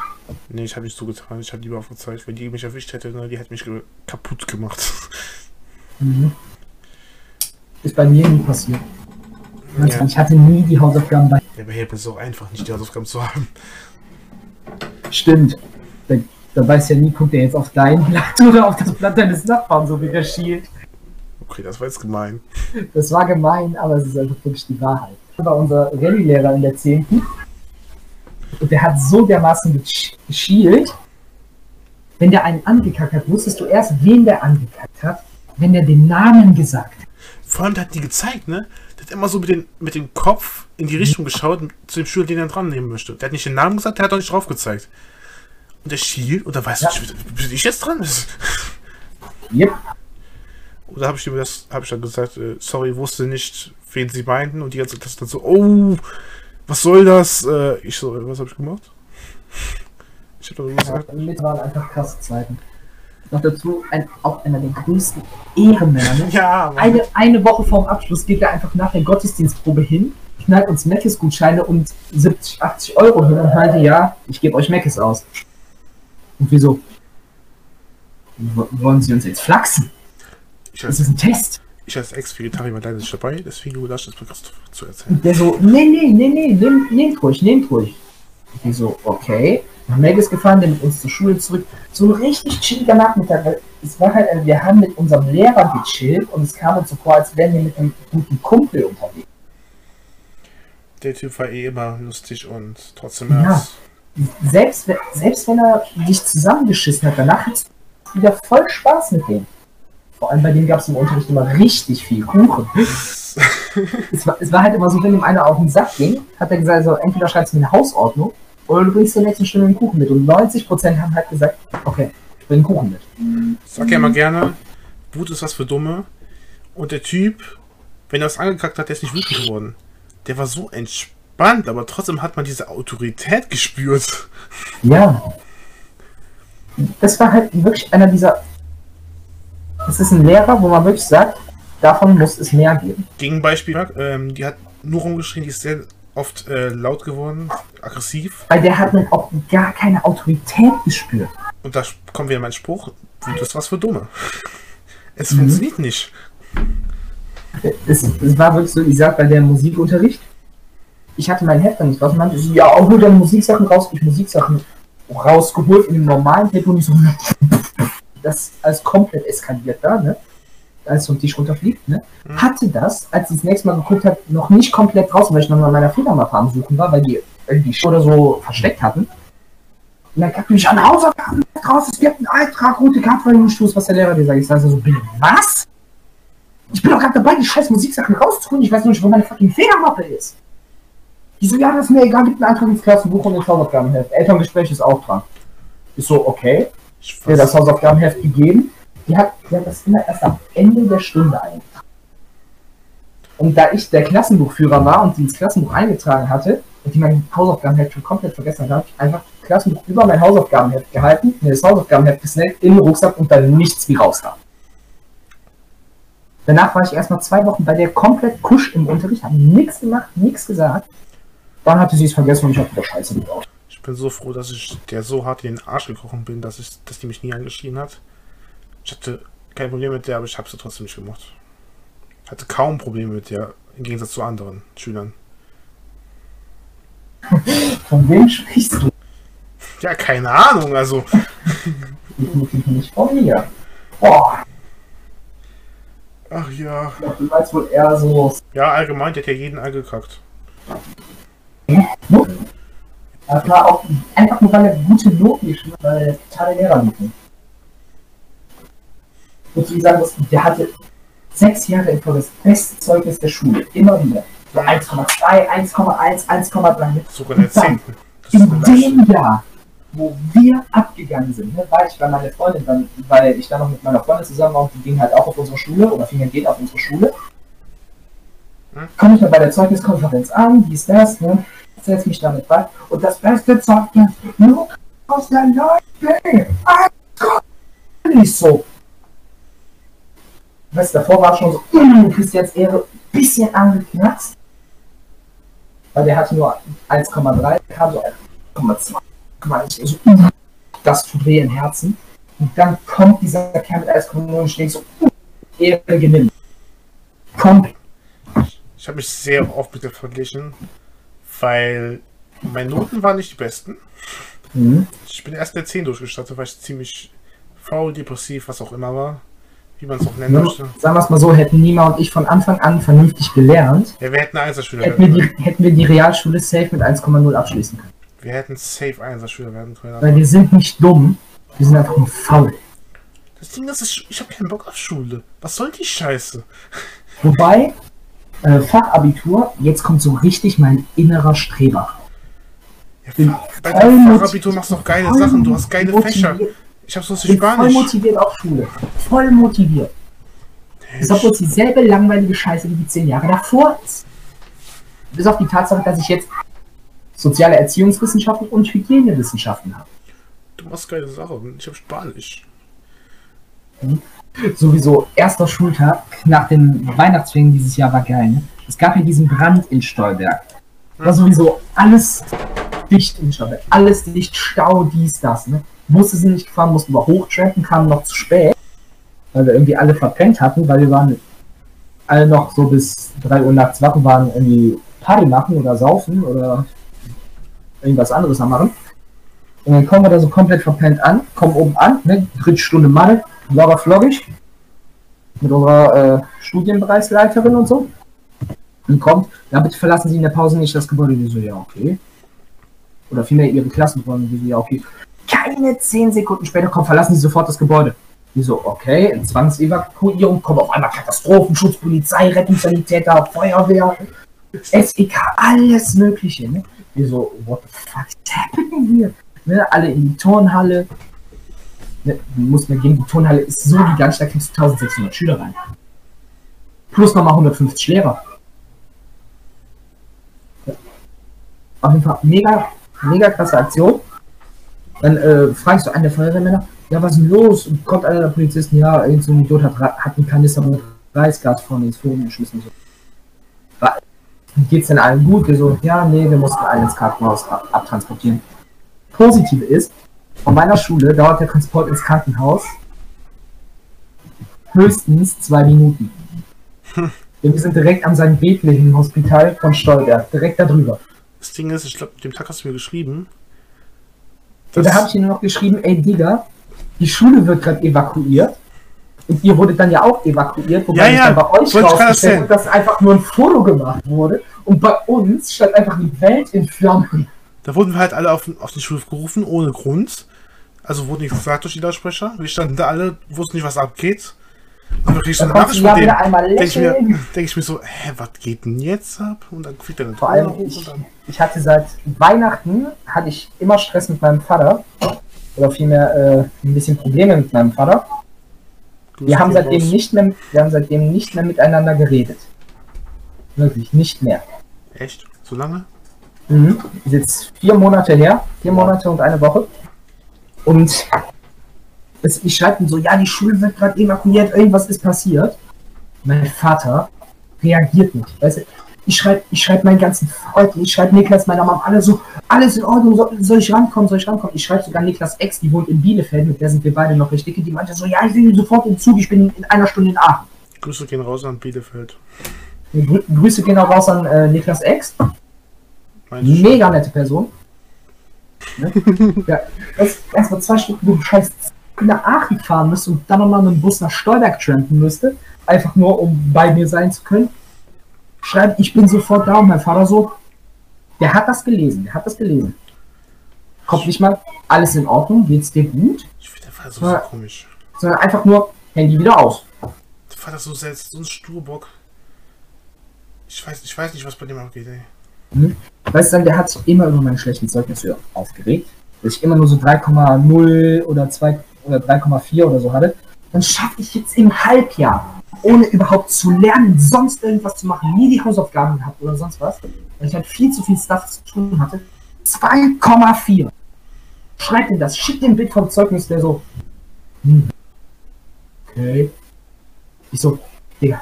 Nee, ich habe nicht so getan. Ich habe lieber aufgezeigt. Wenn die mich erwischt hätte, ne, die hätte mich kaputt gemacht. Mhm. Ist bei mir nie passiert. Ja. Ich hatte nie die Hausaufgaben bei. Ja, aber ist es auch einfach, nicht die Hausaufgaben zu haben. Stimmt. Da, da weiß ja nie, guckt er jetzt auf dein Blatt oder auf das Blatt deines Nachbarn, so wie der schielt. Okay, das war jetzt gemein. Das war gemein, aber es ist einfach wirklich die Wahrheit. Das war unser Rallye-Lehrer in der 10. Und der hat so dermaßen gesch- geschielt, wenn der einen angekackt hat, wusstest du erst, wen der angekackt hat, wenn der den Namen gesagt hat. Vor allem, der hat die gezeigt, ne? Der hat immer so mit, den, mit dem Kopf in die Richtung geschaut zu dem Schüler, den er dran nehmen möchte. Der hat nicht den Namen gesagt, der hat auch nicht drauf gezeigt. Und der schielt und dann weiß Ja. ich, bin ich jetzt dran? Yep. Oder habe ich ihm das, habe ich dann gesagt, äh, sorry, wusste nicht, wen sie meinten und die hat das dann so, oh, was soll das? Äh, ich so, was habe ich gemacht? Ich habe Ja, gesagt, mit waren einfach krasse Zeiten. Noch dazu ein, auch einer der größten Ehrenmänner. Ne? ja, Mann. Eine, eine Woche vorm Abschluss geht er einfach nach der Gottesdienstprobe hin, knallt uns Meckes-Gutscheine und 70, 80 Euro hin und meinte, ja, ich gebe euch Meckes aus. Und wieso? Wollen sie uns jetzt flachsen? ich, Das ist ein Test. ich als Ex-Vegetarier war leider nicht dabei, deswegen überrascht es mir Christoph zu erzählen. Und der so, nee, nee, nee, nee, nehmt, nehmt ruhig, nehmt ruhig. Die so, okay. Nach Meckes gefahren, der mit uns zur Schule zurück. So ein richtig chilliger Nachmittag. weil Es war halt, wir haben mit unserem Lehrer gechillt und es kam uns so vor, als wären wir mit einem guten Kumpel unterwegs. Der Typ war eh immer lustig und trotzdem Ja. ernst. selbst, wenn- selbst wenn er dich zusammengeschissen hat, danach hat's wieder voll Spaß mit dem. Vor allem bei dem gab es im Unterricht immer richtig viel Kuchen. es, war, es war halt immer so, wenn ihm einer auf den Sack ging, hat er gesagt, so, entweder schreibst du mir eine Hausordnung oder du bringst zur nächsten Stunde einen Kuchen mit. Und 90% haben halt gesagt, okay, ich bring einen Kuchen mit. Sag ja immer gerne, Wut ist was für Dumme. Und der Typ, wenn er es angekackt hat, der ist nicht wütend geworden. Der war so entspannt, aber trotzdem hat man diese Autorität gespürt. Ja. Das war halt wirklich einer dieser. Es ist ein Lehrer, wo man wirklich sagt, davon muss es mehr geben. Gegenbeispiel, ähm, die hat nur rumgeschrien, die ist sehr oft äh, laut geworden, aggressiv. Weil der hat dann auch gar keine Autorität gespürt. Und da kommt wieder mein Spruch, Wut ist was für Dumme. Es Mhm. funktioniert nicht. Es, es war wirklich so, ich sag bei der Musikunterricht, ich hatte mein Heft dann nicht raus und meinte, ja, auch nur deine Musiksachen raus, ich Musiksachen rausgeholt in dem normalen Tempo und ich so, das alles komplett eskaliert da, ne? Als vom Tisch runterfliegt, ne? Hatte das, als ich das nächste Mal geguckt habe, noch nicht komplett draußen, weil ich noch mal meiner Federmappe am Suchen war, weil die irgendwie oder so versteckt hatten. Und dann gab mich an Hausaufgaben raus, es gibt einen Eintrag, rote Karte, weil du tust, was der Lehrer dir sagt. Ich sage so, bitte, was? Ich bin doch gerade dabei, die scheiß Musiksachen rauszuholen. Ich weiß nur nicht, wo meine fucking Federmappe ist. Die so, ja, das ist mir egal, gibt einen Eintrag ins Klassenbuch und ins Hausaufgabenheft. Elterngespräch ist auch dran. Ich so, okay. Ich Mir das Hausaufgabenheft gegeben. Die hat, die hat das immer erst am Ende der Stunde eingetragen. Und da ich der Klassenbuchführer war und die ins Klassenbuch eingetragen hatte und die mein Hausaufgabenheft schon komplett vergessen hat, habe ich einfach das Klassenbuch über mein Hausaufgabenheft gehalten, mir das Hausaufgabenheft gesnackt, in den Rucksack und dann nichts wie rauskam. Danach war ich erstmal zwei Wochen bei der komplett kusch im Unterricht, habe nichts gemacht, nichts gesagt. Dann hatte sie es vergessen und ich habe wieder Scheiße gebaut. Ich bin so froh, dass ich der so hart in den Arsch gekrochen bin, dass, ich, dass die mich nie angeschrien hat. Ich hatte kein Problem mit der, aber ich habe sie trotzdem nicht gemacht. Hatte kaum Probleme mit der, im Gegensatz zu anderen Schülern. Von wem sprichst du? Ja, keine Ahnung, also. Definitiv nicht von mir. Boah. Ach ja. Du meinst wohl eher so. Ja, allgemein, der hat ja jeden angekackt. Das war auch einfach nur, weil er gute Noten geschrieben hat, weil er totale Lehrer liegt. Und wie sagen muss, der hatte sechs Jahre in Folge das beste Zeugnis der Schule. Immer wieder. So 1,2, 1,1, 1,3. Sogar der Und dann, 10. Das ist In dem Jahr, wo wir abgegangen sind, ne, war ich bei meiner Freundin, dann, weil ich dann noch mit meiner Freundin zusammen war und die ging halt auch auf unsere Schule oder Finger geht auf unsere Schule. Hm? Komme ich dann bei der Zeugniskonferenz an, dies, das, ne, setz mich damit bei und das beste Zeugnis nur aus der 9b. Ah, Gott, nicht so. Weißt du, davor war schon so, mm, du kriegst jetzt eher ein bisschen angeknackst. Weil der hatte nur 1,3, kam so 1,2. Ich so, mm, das tut weh im Herzen. Und dann kommt dieser Kerl mit 1,0 und denke so, mm, Ehre genimmt. Kommt. Ich habe mich sehr oft mit dem verglichen, weil meine Noten waren nicht die besten. Mhm. Ich bin erst in der 10 durchgestartet, weil ich ziemlich faul, depressiv, was auch immer war. Wie man es auch nennen Ne, möchte. sagen wir es mal so, hätten Nima und ich von Anfang an vernünftig gelernt, Ja, wir hätten Einserschüler hätten wir werden können. die, hätten wir die Realschule safe mit 1,0 abschließen können. Wir hätten safe Einserschüler werden können. Weil wir sind nicht dumm, wir sind einfach nur faul. Das Ding ist, ich, habe keinen Bock auf Schule. Was soll die Scheiße? Wobei, äh, Fachabitur, jetzt kommt so richtig mein innerer Streber. Ja, bei deinem Fachabitur machst du noch geile Sachen, du hast geile Fächer. Ich so Ich bin voll Spanisch. motiviert auf Schule. Voll motiviert. Ist obwohl es dieselbe langweilige Scheiße wie die zehn Jahre davor ist. Bis auf die Tatsache, dass ich jetzt soziale Erziehungswissenschaften und Hygienewissenschaften habe. Du machst geile Sachen. Ich habe Spanisch. Sowieso, erster Schultag nach den Weihnachtsferien dieses Jahr war geil. Ne? Es gab ja diesen Brand in Stolberg. War sowieso alles dicht in Stolberg. Alles dicht, Stau, dies, das. Ne? Busse sind nicht gefahren, mussten wir hochtrampen, kamen noch zu spät. Weil wir irgendwie alle verpennt hatten, weil wir waren alle noch so bis 3 Uhr nachts wach und waren irgendwie Party machen oder saufen oder irgendwas anderes am machen. Und dann kommen wir da so komplett verpennt an, kommen oben an, ne, dritte Stunde Mathe, locker floggig, mit unserer äh, Studienbereichsleiterin und so. Und kommt, ja, bitte verlassen Sie in der Pause nicht das Gebäude. Die so, ja, okay. Oder vielmehr ihre Klassenräume, die so, ja, okay. Keine 10 Sekunden später kommt, verlassen Sie sofort das Gebäude. Die so, okay, in Zwangsevakuierung kommt auf einmal Katastrophenschutz, Polizei, Rettungssanitäter, Feuerwehr, SEK, alles Mögliche. Ne? Wir so, what the fuck is happening here? Ne? Alle in die Turnhalle. Ne? Du musst gehen, die Turnhalle ist so gigantisch, da kriegst du 1600 Schüler rein. Plus nochmal 150 Lehrer. Auf jeden Fall mega, mega krasse Aktion. Dann äh, fragst du einen der Feuerwehrmänner, ja, was ist denn los? Und kommt einer der Polizisten, ja, irgend so ein Idiot hat, hat einen Kanister mit Reisgas vorne ins Forum geschmissen. So. Geht's denn allen gut? Wir so, ja, nee, wir mussten einen ins Krankenhaus ab abtransportieren. Positive ist, von meiner Schule dauert der Transport ins Krankenhaus höchstens zwei Minuten. Denn wir sind direkt am St. Bethlehem Hospital von Stolberg, direkt da drüber. Das Ding ist, ich glaube, dem Tag hast du mir geschrieben. Und da habe ich ihnen noch geschrieben, ey Digga, die Schule wird gerade evakuiert. Und ihr wurdet dann ja auch evakuiert, wobei Ja, ja, dann bei euch rausgestellt wird, dass einfach nur ein Foto gemacht wurde. Und bei uns stand einfach die Welt in Flammen. Da wurden wir halt alle auf, auf den Schulhof gerufen, ohne Grund. Also wurde nichts gesagt durch die Lautsprecher. Wir standen da alle, wussten nicht, was abgeht. Krieg ich so Nachricht von einmal Denke ich, mir, denk ich mir so, hä, was geht denn jetzt ab? Und dann kriegt er eine Vor allem, ich, ich hatte seit Weihnachten, hatte ich immer Stress mit meinem Vater. Oder vielmehr äh, ein bisschen Probleme mit meinem Vater. Wir haben seitdem raus. nicht mehr, wir haben seitdem nicht mehr miteinander geredet. Wirklich, nicht mehr. Echt? So lange? Mhm. Ist jetzt vier Monate her, vier Monate und eine Woche. Und es, ich schreibe ihm so, ja, die Schule wird gerade evakuiert, irgendwas ist passiert. Mein Vater reagiert nicht. Weißt du, ich schreibe ich schreib meinen ganzen Freunden, ich schreibe Niklas, meiner Mama, alle so, alles in Ordnung, soll, soll ich rankommen, soll ich rankommen? Ich schreibe sogar Niklas Ex, die wohnt in Bielefeld, mit der sind wir beide noch richtig die meinte so, ja, ich will sofort im Zug, ich bin in einer Stunde in Aachen. Grüße gehen raus an Bielefeld. Grü Grüße gehen auch raus an äh, Niklas Ex. Meine ich. Mega nette Person. Ne? ja, erst mal zwei Stunden, du scheiß nach Aachen fahren müsste und dann nochmal mit dem Bus nach Stolberg trampen müsste, einfach nur um bei mir sein zu können, schreibt, ich bin sofort da und mein Vater so, der hat das gelesen, der hat das gelesen. Kommt nicht mal, alles in Ordnung, geht's dir gut? Ich finde der Vater so, so komisch. Sondern einfach nur Handy wieder aus. Der Vater so selbst, so ein Sturbock. Ich weiß, ich weiß nicht, was bei dem abgeht, ey. Weißt du, der hat sich immer über meine schlechten Zeugnisse aufgeregt, dass ich immer nur so 3,0 oder 2 oder 3,4 oder so hatte. Dann schaffe ich jetzt im Halbjahr, ohne überhaupt zu lernen, sonst irgendwas zu machen, nie die Hausaufgaben gehabt oder sonst was, weil ich halt viel zu viel Stuff zu tun hatte. 2,4. Schreibt ihm das, schickt dem Bild vom Zeugnis, der so. Hm. Okay. Ich so, Digga.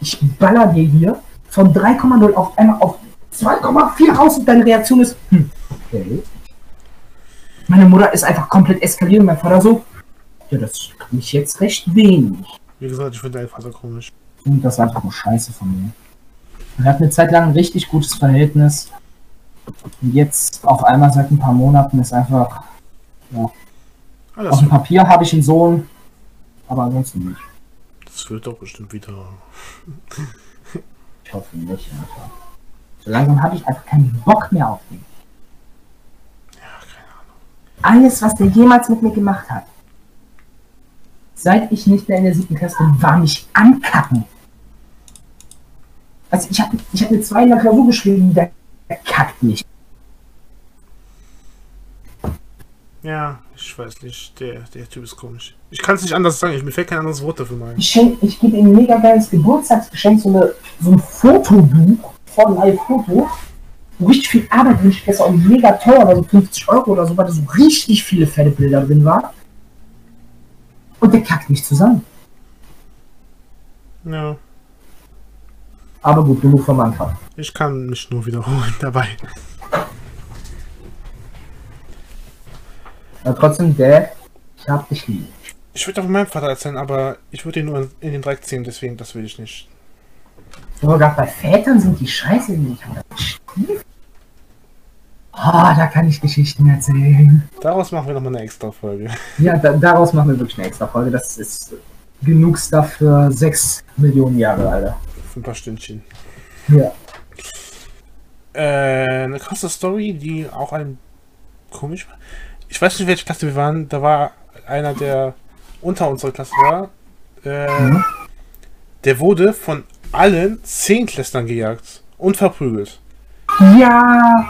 Ich baller dir hier von 3,0 auf einmal auf 2,4 raus und deine Reaktion ist, hm, okay. Meine Mutter ist einfach komplett eskaliert und mein Vater so, ja, das kann ich jetzt recht wenig. Wie gesagt, ich finde deinen Vater komisch. Und das war einfach nur Scheiße von mir. Wir hatten eine Zeit lang ein richtig gutes Verhältnis. Und jetzt auf einmal seit ein paar Monaten ist einfach, ja, Alles auf dem Papier habe ich einen Sohn, aber ansonsten nicht. das wird doch bestimmt wieder. Ich hoffe nicht, Alter. So langsam habe ich einfach keinen Bock mehr auf ihn. Alles, was der jemals mit mir gemacht hat, seit ich nicht mehr in der siebten Klasse bin, war mich ankacken. Also ich habe ich hab eine 2 in der Klausur geschrieben, der, der kackt nicht. Ja, ich weiß nicht. Der, der Typ ist komisch. Ich kann es nicht anders sagen. Ich, mir fällt kein anderes Wort dafür ein. Ich, schenk, ich gebe ihm ein mega geiles Geburtstagsgeschenk, so, eine, so ein Fotobuch von Live Foto, richtig viel Arbeit drin steht, das auch mega teuer war, so 50 Euro oder so, weil da so richtig viele fette Bilder drin waren. Und der kackt nicht zusammen. Ja, Aber gut, genug vom Anfang. ich kann mich nur wiederholen dabei. Aber trotzdem, Dad, ich hab dich lieb. Ich würde auch meinem Vater erzählen, aber ich würde ihn nur in, den Dreck ziehen, deswegen, das will ich nicht. Aber gerade bei Vätern sind die scheiße nicht. Aber Ah, da kann ich Geschichten erzählen. Daraus machen wir nochmal eine extra Folge. Ja, da, daraus machen wir wirklich eine extra Folge. Das ist genug Stuff für 6 Millionen Jahre, Alter. Für ein paar Stündchen. Ja. Äh, eine krasse Story, die auch ein komisch war. Ich weiß nicht, welche Klasse wir waren. Da war einer, der unter unserer Klasse war. Äh, Mhm. Der wurde von allen Zehnklässlern gejagt und verprügelt. Ja,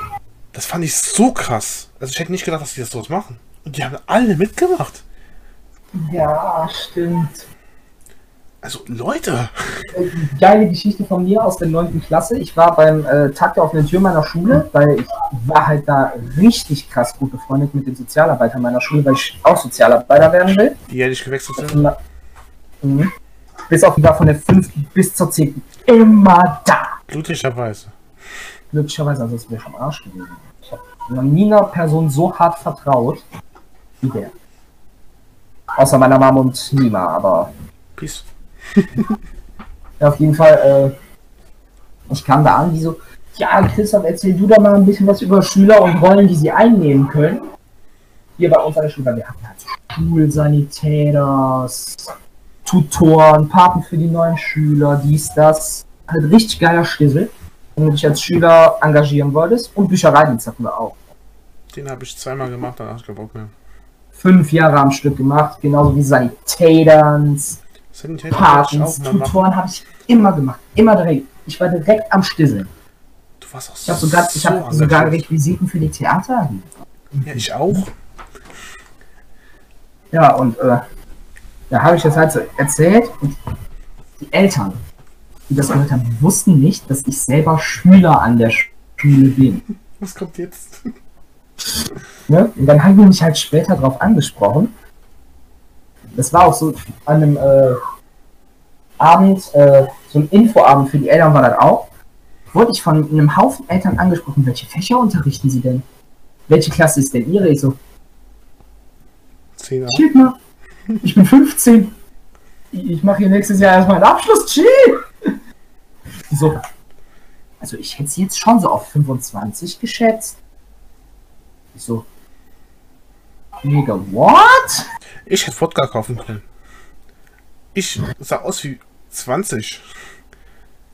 Das fand ich so krass. Also ich hätte nicht gedacht, dass die das dort machen. Und die haben alle mitgemacht. ja, stimmt. Also Leute. Äh, Geile Geschichte von mir aus der 9. Klasse. Ich war beim äh, Tag der offenen Tür meiner Schule, weil ich war halt da richtig krass gut befreundet mit den Sozialarbeitern meiner Schule, weil ich auch Sozialarbeiter werden will. Die jährlich gewechselt sind. Mhm. Bis auf die war von der 5. bis zur 10. immer da. Glücklicherweise. Glücklicherweise, also es wäre am Arsch gewesen. Ich habe noch nie einer Person so hart vertraut wie der. Außer meiner Mom und Nima, aber Peace. ja, auf jeden Fall, äh, ich kam da an, die so, ja, Christoph, erzähl du da mal ein bisschen was über Schüler und Rollen, die sie einnehmen können. Hier bei uns an der Schule, wir hatten halt Schulsanitäter, Tutoren, Paten für die neuen Schüler, dies, das. Halt richtig geiler Schlüssel, wenn du dich als Schüler engagieren wolltest. Und Büchereidienst hatten wir auch. Den habe ich zweimal gemacht, dann hatte ich keinen Bock mehr. Fünf Jahre am Stück gemacht, genauso wie Sanitäterns, Patens. Tutoren habe ich immer gemacht. Immer direkt. Ich war direkt am Stisseln. Du warst auch Ich habe sogar, ich hab so sogar. Requisiten für die Theater. Ja, ich auch. Ja, und äh, da habe ich das halt so erzählt und die Eltern, die das gehört haben, wussten nicht, dass ich selber Schüler an der Schule bin. Was kommt jetzt? Ne? Und dann haben die mich halt später darauf angesprochen. Das war auch so an einem äh, Abend, äh, so ein Infoabend für die Eltern war das auch. Wurde ich von einem Haufen Eltern angesprochen, welche Fächer unterrichten sie denn? Welche Klasse ist denn ihre? Ich so, Zehn Jahre. Chill mal. Ich bin 15. Ich ich mache hier nächstes Jahr erstmal einen Abschluss. Chill. So. Also ich hätte sie jetzt schon so auf 25 geschätzt. Ich so. Mega, what? Ich hätte Wodka kaufen können. Ich sah aus wie 20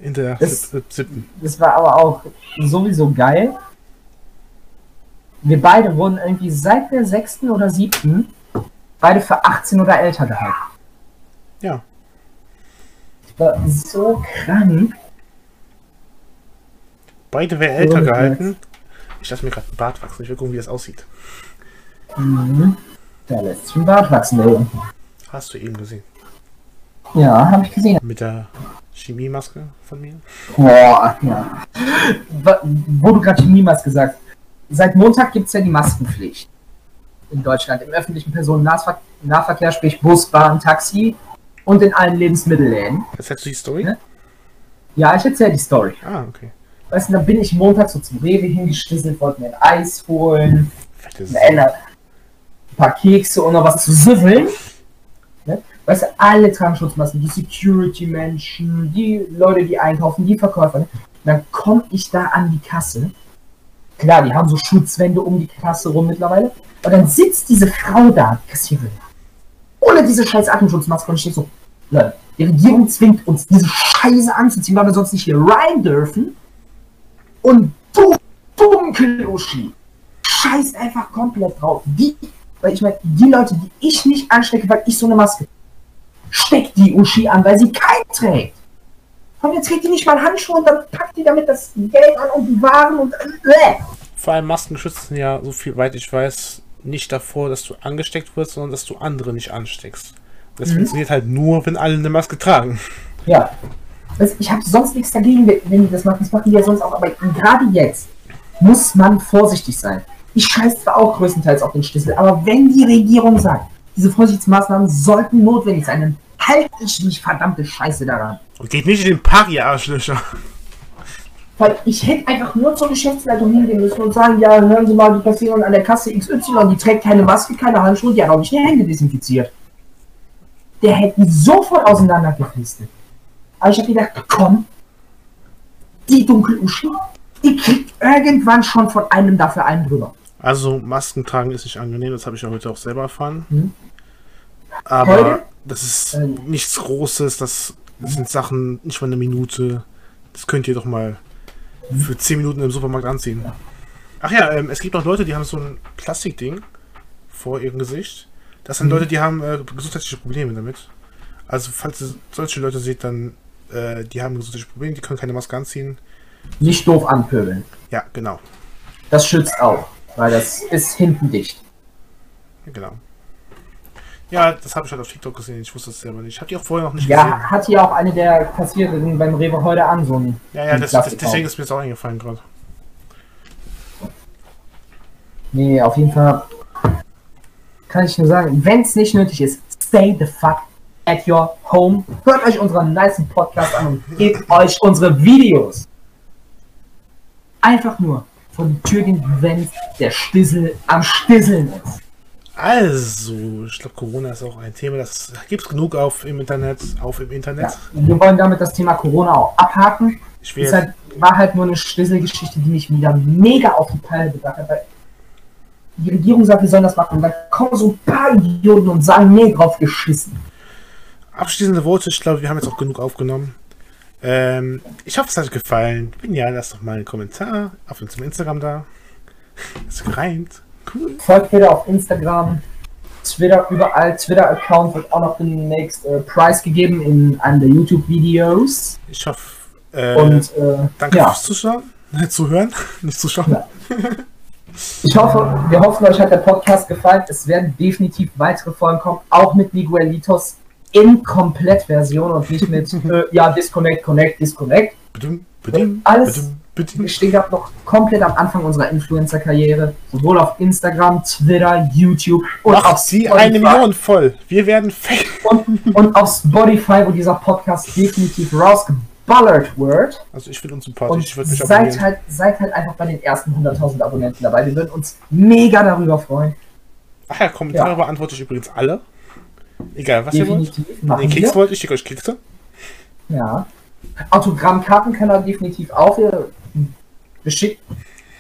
in der Das- sieb- siebten. Das war aber auch sowieso geil. Wir beide wurden irgendwie seit der sechsten oder siebten beide für 18 oder älter gehalten. Ja. Das war so krank. Beide wäre älter gehalten. Ich lasse mir gerade einen Bart wachsen. Ich will gucken, wie das aussieht. Mhm. Da lässt sich ein Bart wachsen, der Junge. Hast du eben gesehen. Ja, habe ich gesehen. Mit der Chemiemaske von mir. Boah, ja. Wo du gerade Chemiemas gesagt hast. Seit Montag gibt es ja die Maskenpflicht. In Deutschland. Im öffentlichen Personennahverkehr, sprich Bus, Bahn, Taxi und in allen Lebensmittelläden. Erzählst du die Story? Ja. Ja, ich erzähle die Story. Ah, okay. Weißt du, dann bin ich Montag so zum Rewe hingeschlüsselt, wollte mir ein Eis holen, ein ein paar Kekse und noch was zu süffeln. Ne? Weißt du, alle tragen Schutzmasken, die Security-Menschen, die Leute, die einkaufen, die Verkäufer. Ne? Dann komme ich da an die Kasse. Klar, die haben so Schutzwände um die Kasse rum mittlerweile. Und dann sitzt diese Frau da, die Kassiererin. Ohne diese scheiß Atemschutzmaske und steht so, Leute, die Regierung zwingt uns, diese Scheiße anzuziehen, weil wir sonst nicht hier rein dürfen. Und du, Dunkel-Uschi, scheißt einfach komplett drauf. Die, weil ich meine, die Leute, die ich nicht anstecke, weil ich so eine Maske steckt die Uschi an, weil sie keinen trägt. Und jetzt trägt die nicht mal Handschuhe und dann packt die damit das Geld an und die Waren und äh. Vor allem Masken schützen ja, so viel weit ich weiß, nicht davor, dass du angesteckt wirst, sondern dass du andere nicht ansteckst. Das funktioniert halt nur, wenn alle eine Maske tragen. Ja. Das, ich habe sonst nichts dagegen, wenn die das machen. Das machen die ja sonst auch. Aber gerade jetzt muss man vorsichtig sein. Ich scheiß zwar auch größtenteils auf den Schlüssel, aber wenn die Regierung sagt, diese Vorsichtsmaßnahmen sollten notwendig sein, dann halte ich mich verdammte Scheiße daran. Und geht nicht in den Park, ihr Arschlöcher. Weil ich hätte einfach nur zur Geschäftsleitung hingehen müssen und sagen, ja, hören Sie mal, die Kassiererin an der Kasse XY, die trägt keine Maske, keine Handschuhe, die hat auch nicht die Hände desinfiziert. Der hätte sofort auseinandergeflistet. Aber ich habe gedacht, komm, die Dunkel-Uschi, die kriegt irgendwann schon von einem dafür einen drüber. Also, Masken tragen ist nicht angenehm, das habe ich ja heute auch selber erfahren. Mhm. Aber Heute? das ist Ähm. nichts Großes, das sind Sachen, nicht mal eine Minute. Das könnt ihr doch mal für 10 Minuten im Supermarkt anziehen. Ach ja, ähm, es gibt auch Leute, die haben so ein Plastikding vor ihrem Gesicht. Das sind Mhm. Leute, die haben äh, gesundheitliche Probleme damit. Also, falls ihr solche Leute seht, dann äh, die haben gesundheitliche Probleme, die können keine Maske anziehen. Nicht doof anpöbeln. Ja, genau. Das schützt auch, weil das ist hinten dicht. Ja, genau. Ja, das habe ich halt auf TikTok gesehen. Ich wusste es selber nicht. Ich habe die auch vorher noch nicht Ja, gesehen. hat hier auch eine der Kassiererinnen beim Rewe heute an, so ein Ja, ja, das, das, deswegen ist mir jetzt auch eingefallen gerade. Nee, auf jeden Fall kann ich nur sagen, wenn es nicht nötig ist, stay the fuck at your home. Hört euch unseren nice Podcast an und gebt euch unsere Videos. Einfach nur vor die Tür gehen, wenn der Stissel am Stisseln ist. Also, ich glaube, Corona ist auch ein Thema, das gibt es genug auf im Internet, auf im Internet. Ja, wir wollen damit das Thema Corona auch abhaken. Ich will halt, war halt nur eine Stisselgeschichte, die mich wieder mega auf die Palme gebracht hat. Weil die Regierung sagt, wir sollen das machen. Und dann kommen so ein paar Idioten und sagen, nee, drauf geschissen. Abschließende Worte, ich glaube, wir haben jetzt auch genug aufgenommen. Ähm, ich hoffe, es hat euch gefallen. Wenn ja, lasst doch mal einen Kommentar auf unserem Instagram da. Es gereimt. Cool. Folgt wieder auf Instagram, Twitter, überall. Twitter-Account wird auch noch demnächst äh, preisgegeben in einem der YouTube-Videos. Ich hoffe, äh, Und äh, danke ja, fürs Zuschauen. Zuhören, nicht zuschauen. Ja. ich hoffe, wir hoffen, euch hat der Podcast gefallen. Es werden definitiv weitere Folgen kommen, auch mit Miguelitos in Komplettversion und nicht mit, äh, ja, Disconnect, Connect, Disconnect. Bedum, bedum, Alles- bedum, stehen gerade noch komplett am Anfang unserer Influencer-Karriere, sowohl auf Instagram, Twitter, YouTube und auf Macht sie Spotify. eine Million voll. Wir werden fake. Und, und auf Spotify, wo dieser Podcast definitiv rausgeballert wird. Also ich finde uns sympathisch. Und Ich würde mich seid halt, seid halt einfach bei den ersten 100.000 Abonnenten dabei. Wir würden uns mega darüber freuen. Ach ja, Kommentare Ja. beantworte ich übrigens alle. Egal, was ihr wollt. Definitiv. Den Machen Keks wir. wollt, ich schicke euch Kekse. Ja. Autogrammkarten können wir definitiv auch. Wir schicken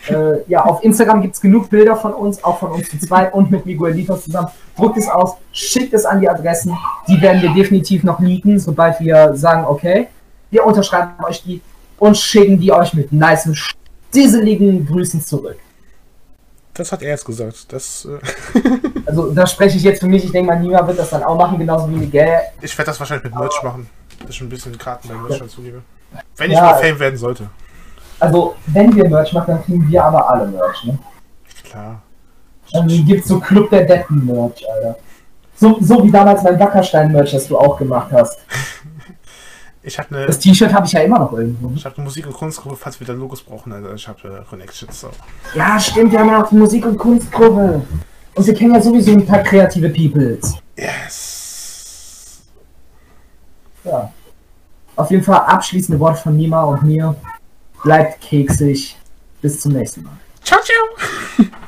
Äh, ja, auf Instagram gibt es genug Bilder von uns, auch von uns zu zweit und mit Miguelitos zusammen. Druckt es aus, schickt es an die Adressen. Die werden wir definitiv noch leaken, sobald wir sagen, okay, wir unterschreiben euch die und schicken die euch mit nice, stisseligen Grüßen zurück. Das hat er jetzt gesagt. Das, äh Also da spreche ich jetzt für mich. Ich denke mal, Nima wird das dann auch machen, genauso wie Miguel. ich werde das wahrscheinlich mit Merch machen. Das ist schon ein bisschen Karten bei Merch dazu gebe. Wenn ich Ja. mal Fame werden sollte. Also wenn wir Merch machen, dann kriegen wir aber alle Merch, ne? Klar. Dann gibt's so Club der Deppen Merch, Alter. So, so wie damals mein Wackerstein-Merch, das du auch gemacht hast. Ich habe eine, Das T-Shirt habe ich ja immer noch irgendwo. ich hab eine Musik- und Kunstgruppe, falls wir da Logos brauchen. Also ich habe äh, Connections. So. Ja, stimmt, wir haben ja auch die Musik- und Kunstgruppe. Und wir kennen ja sowieso ein paar kreative Peoples. Yes. Ja. Auf jeden Fall abschließende Worte von Nima und mir. Bleibt keksig. Bis zum nächsten Mal. Ciao, ciao.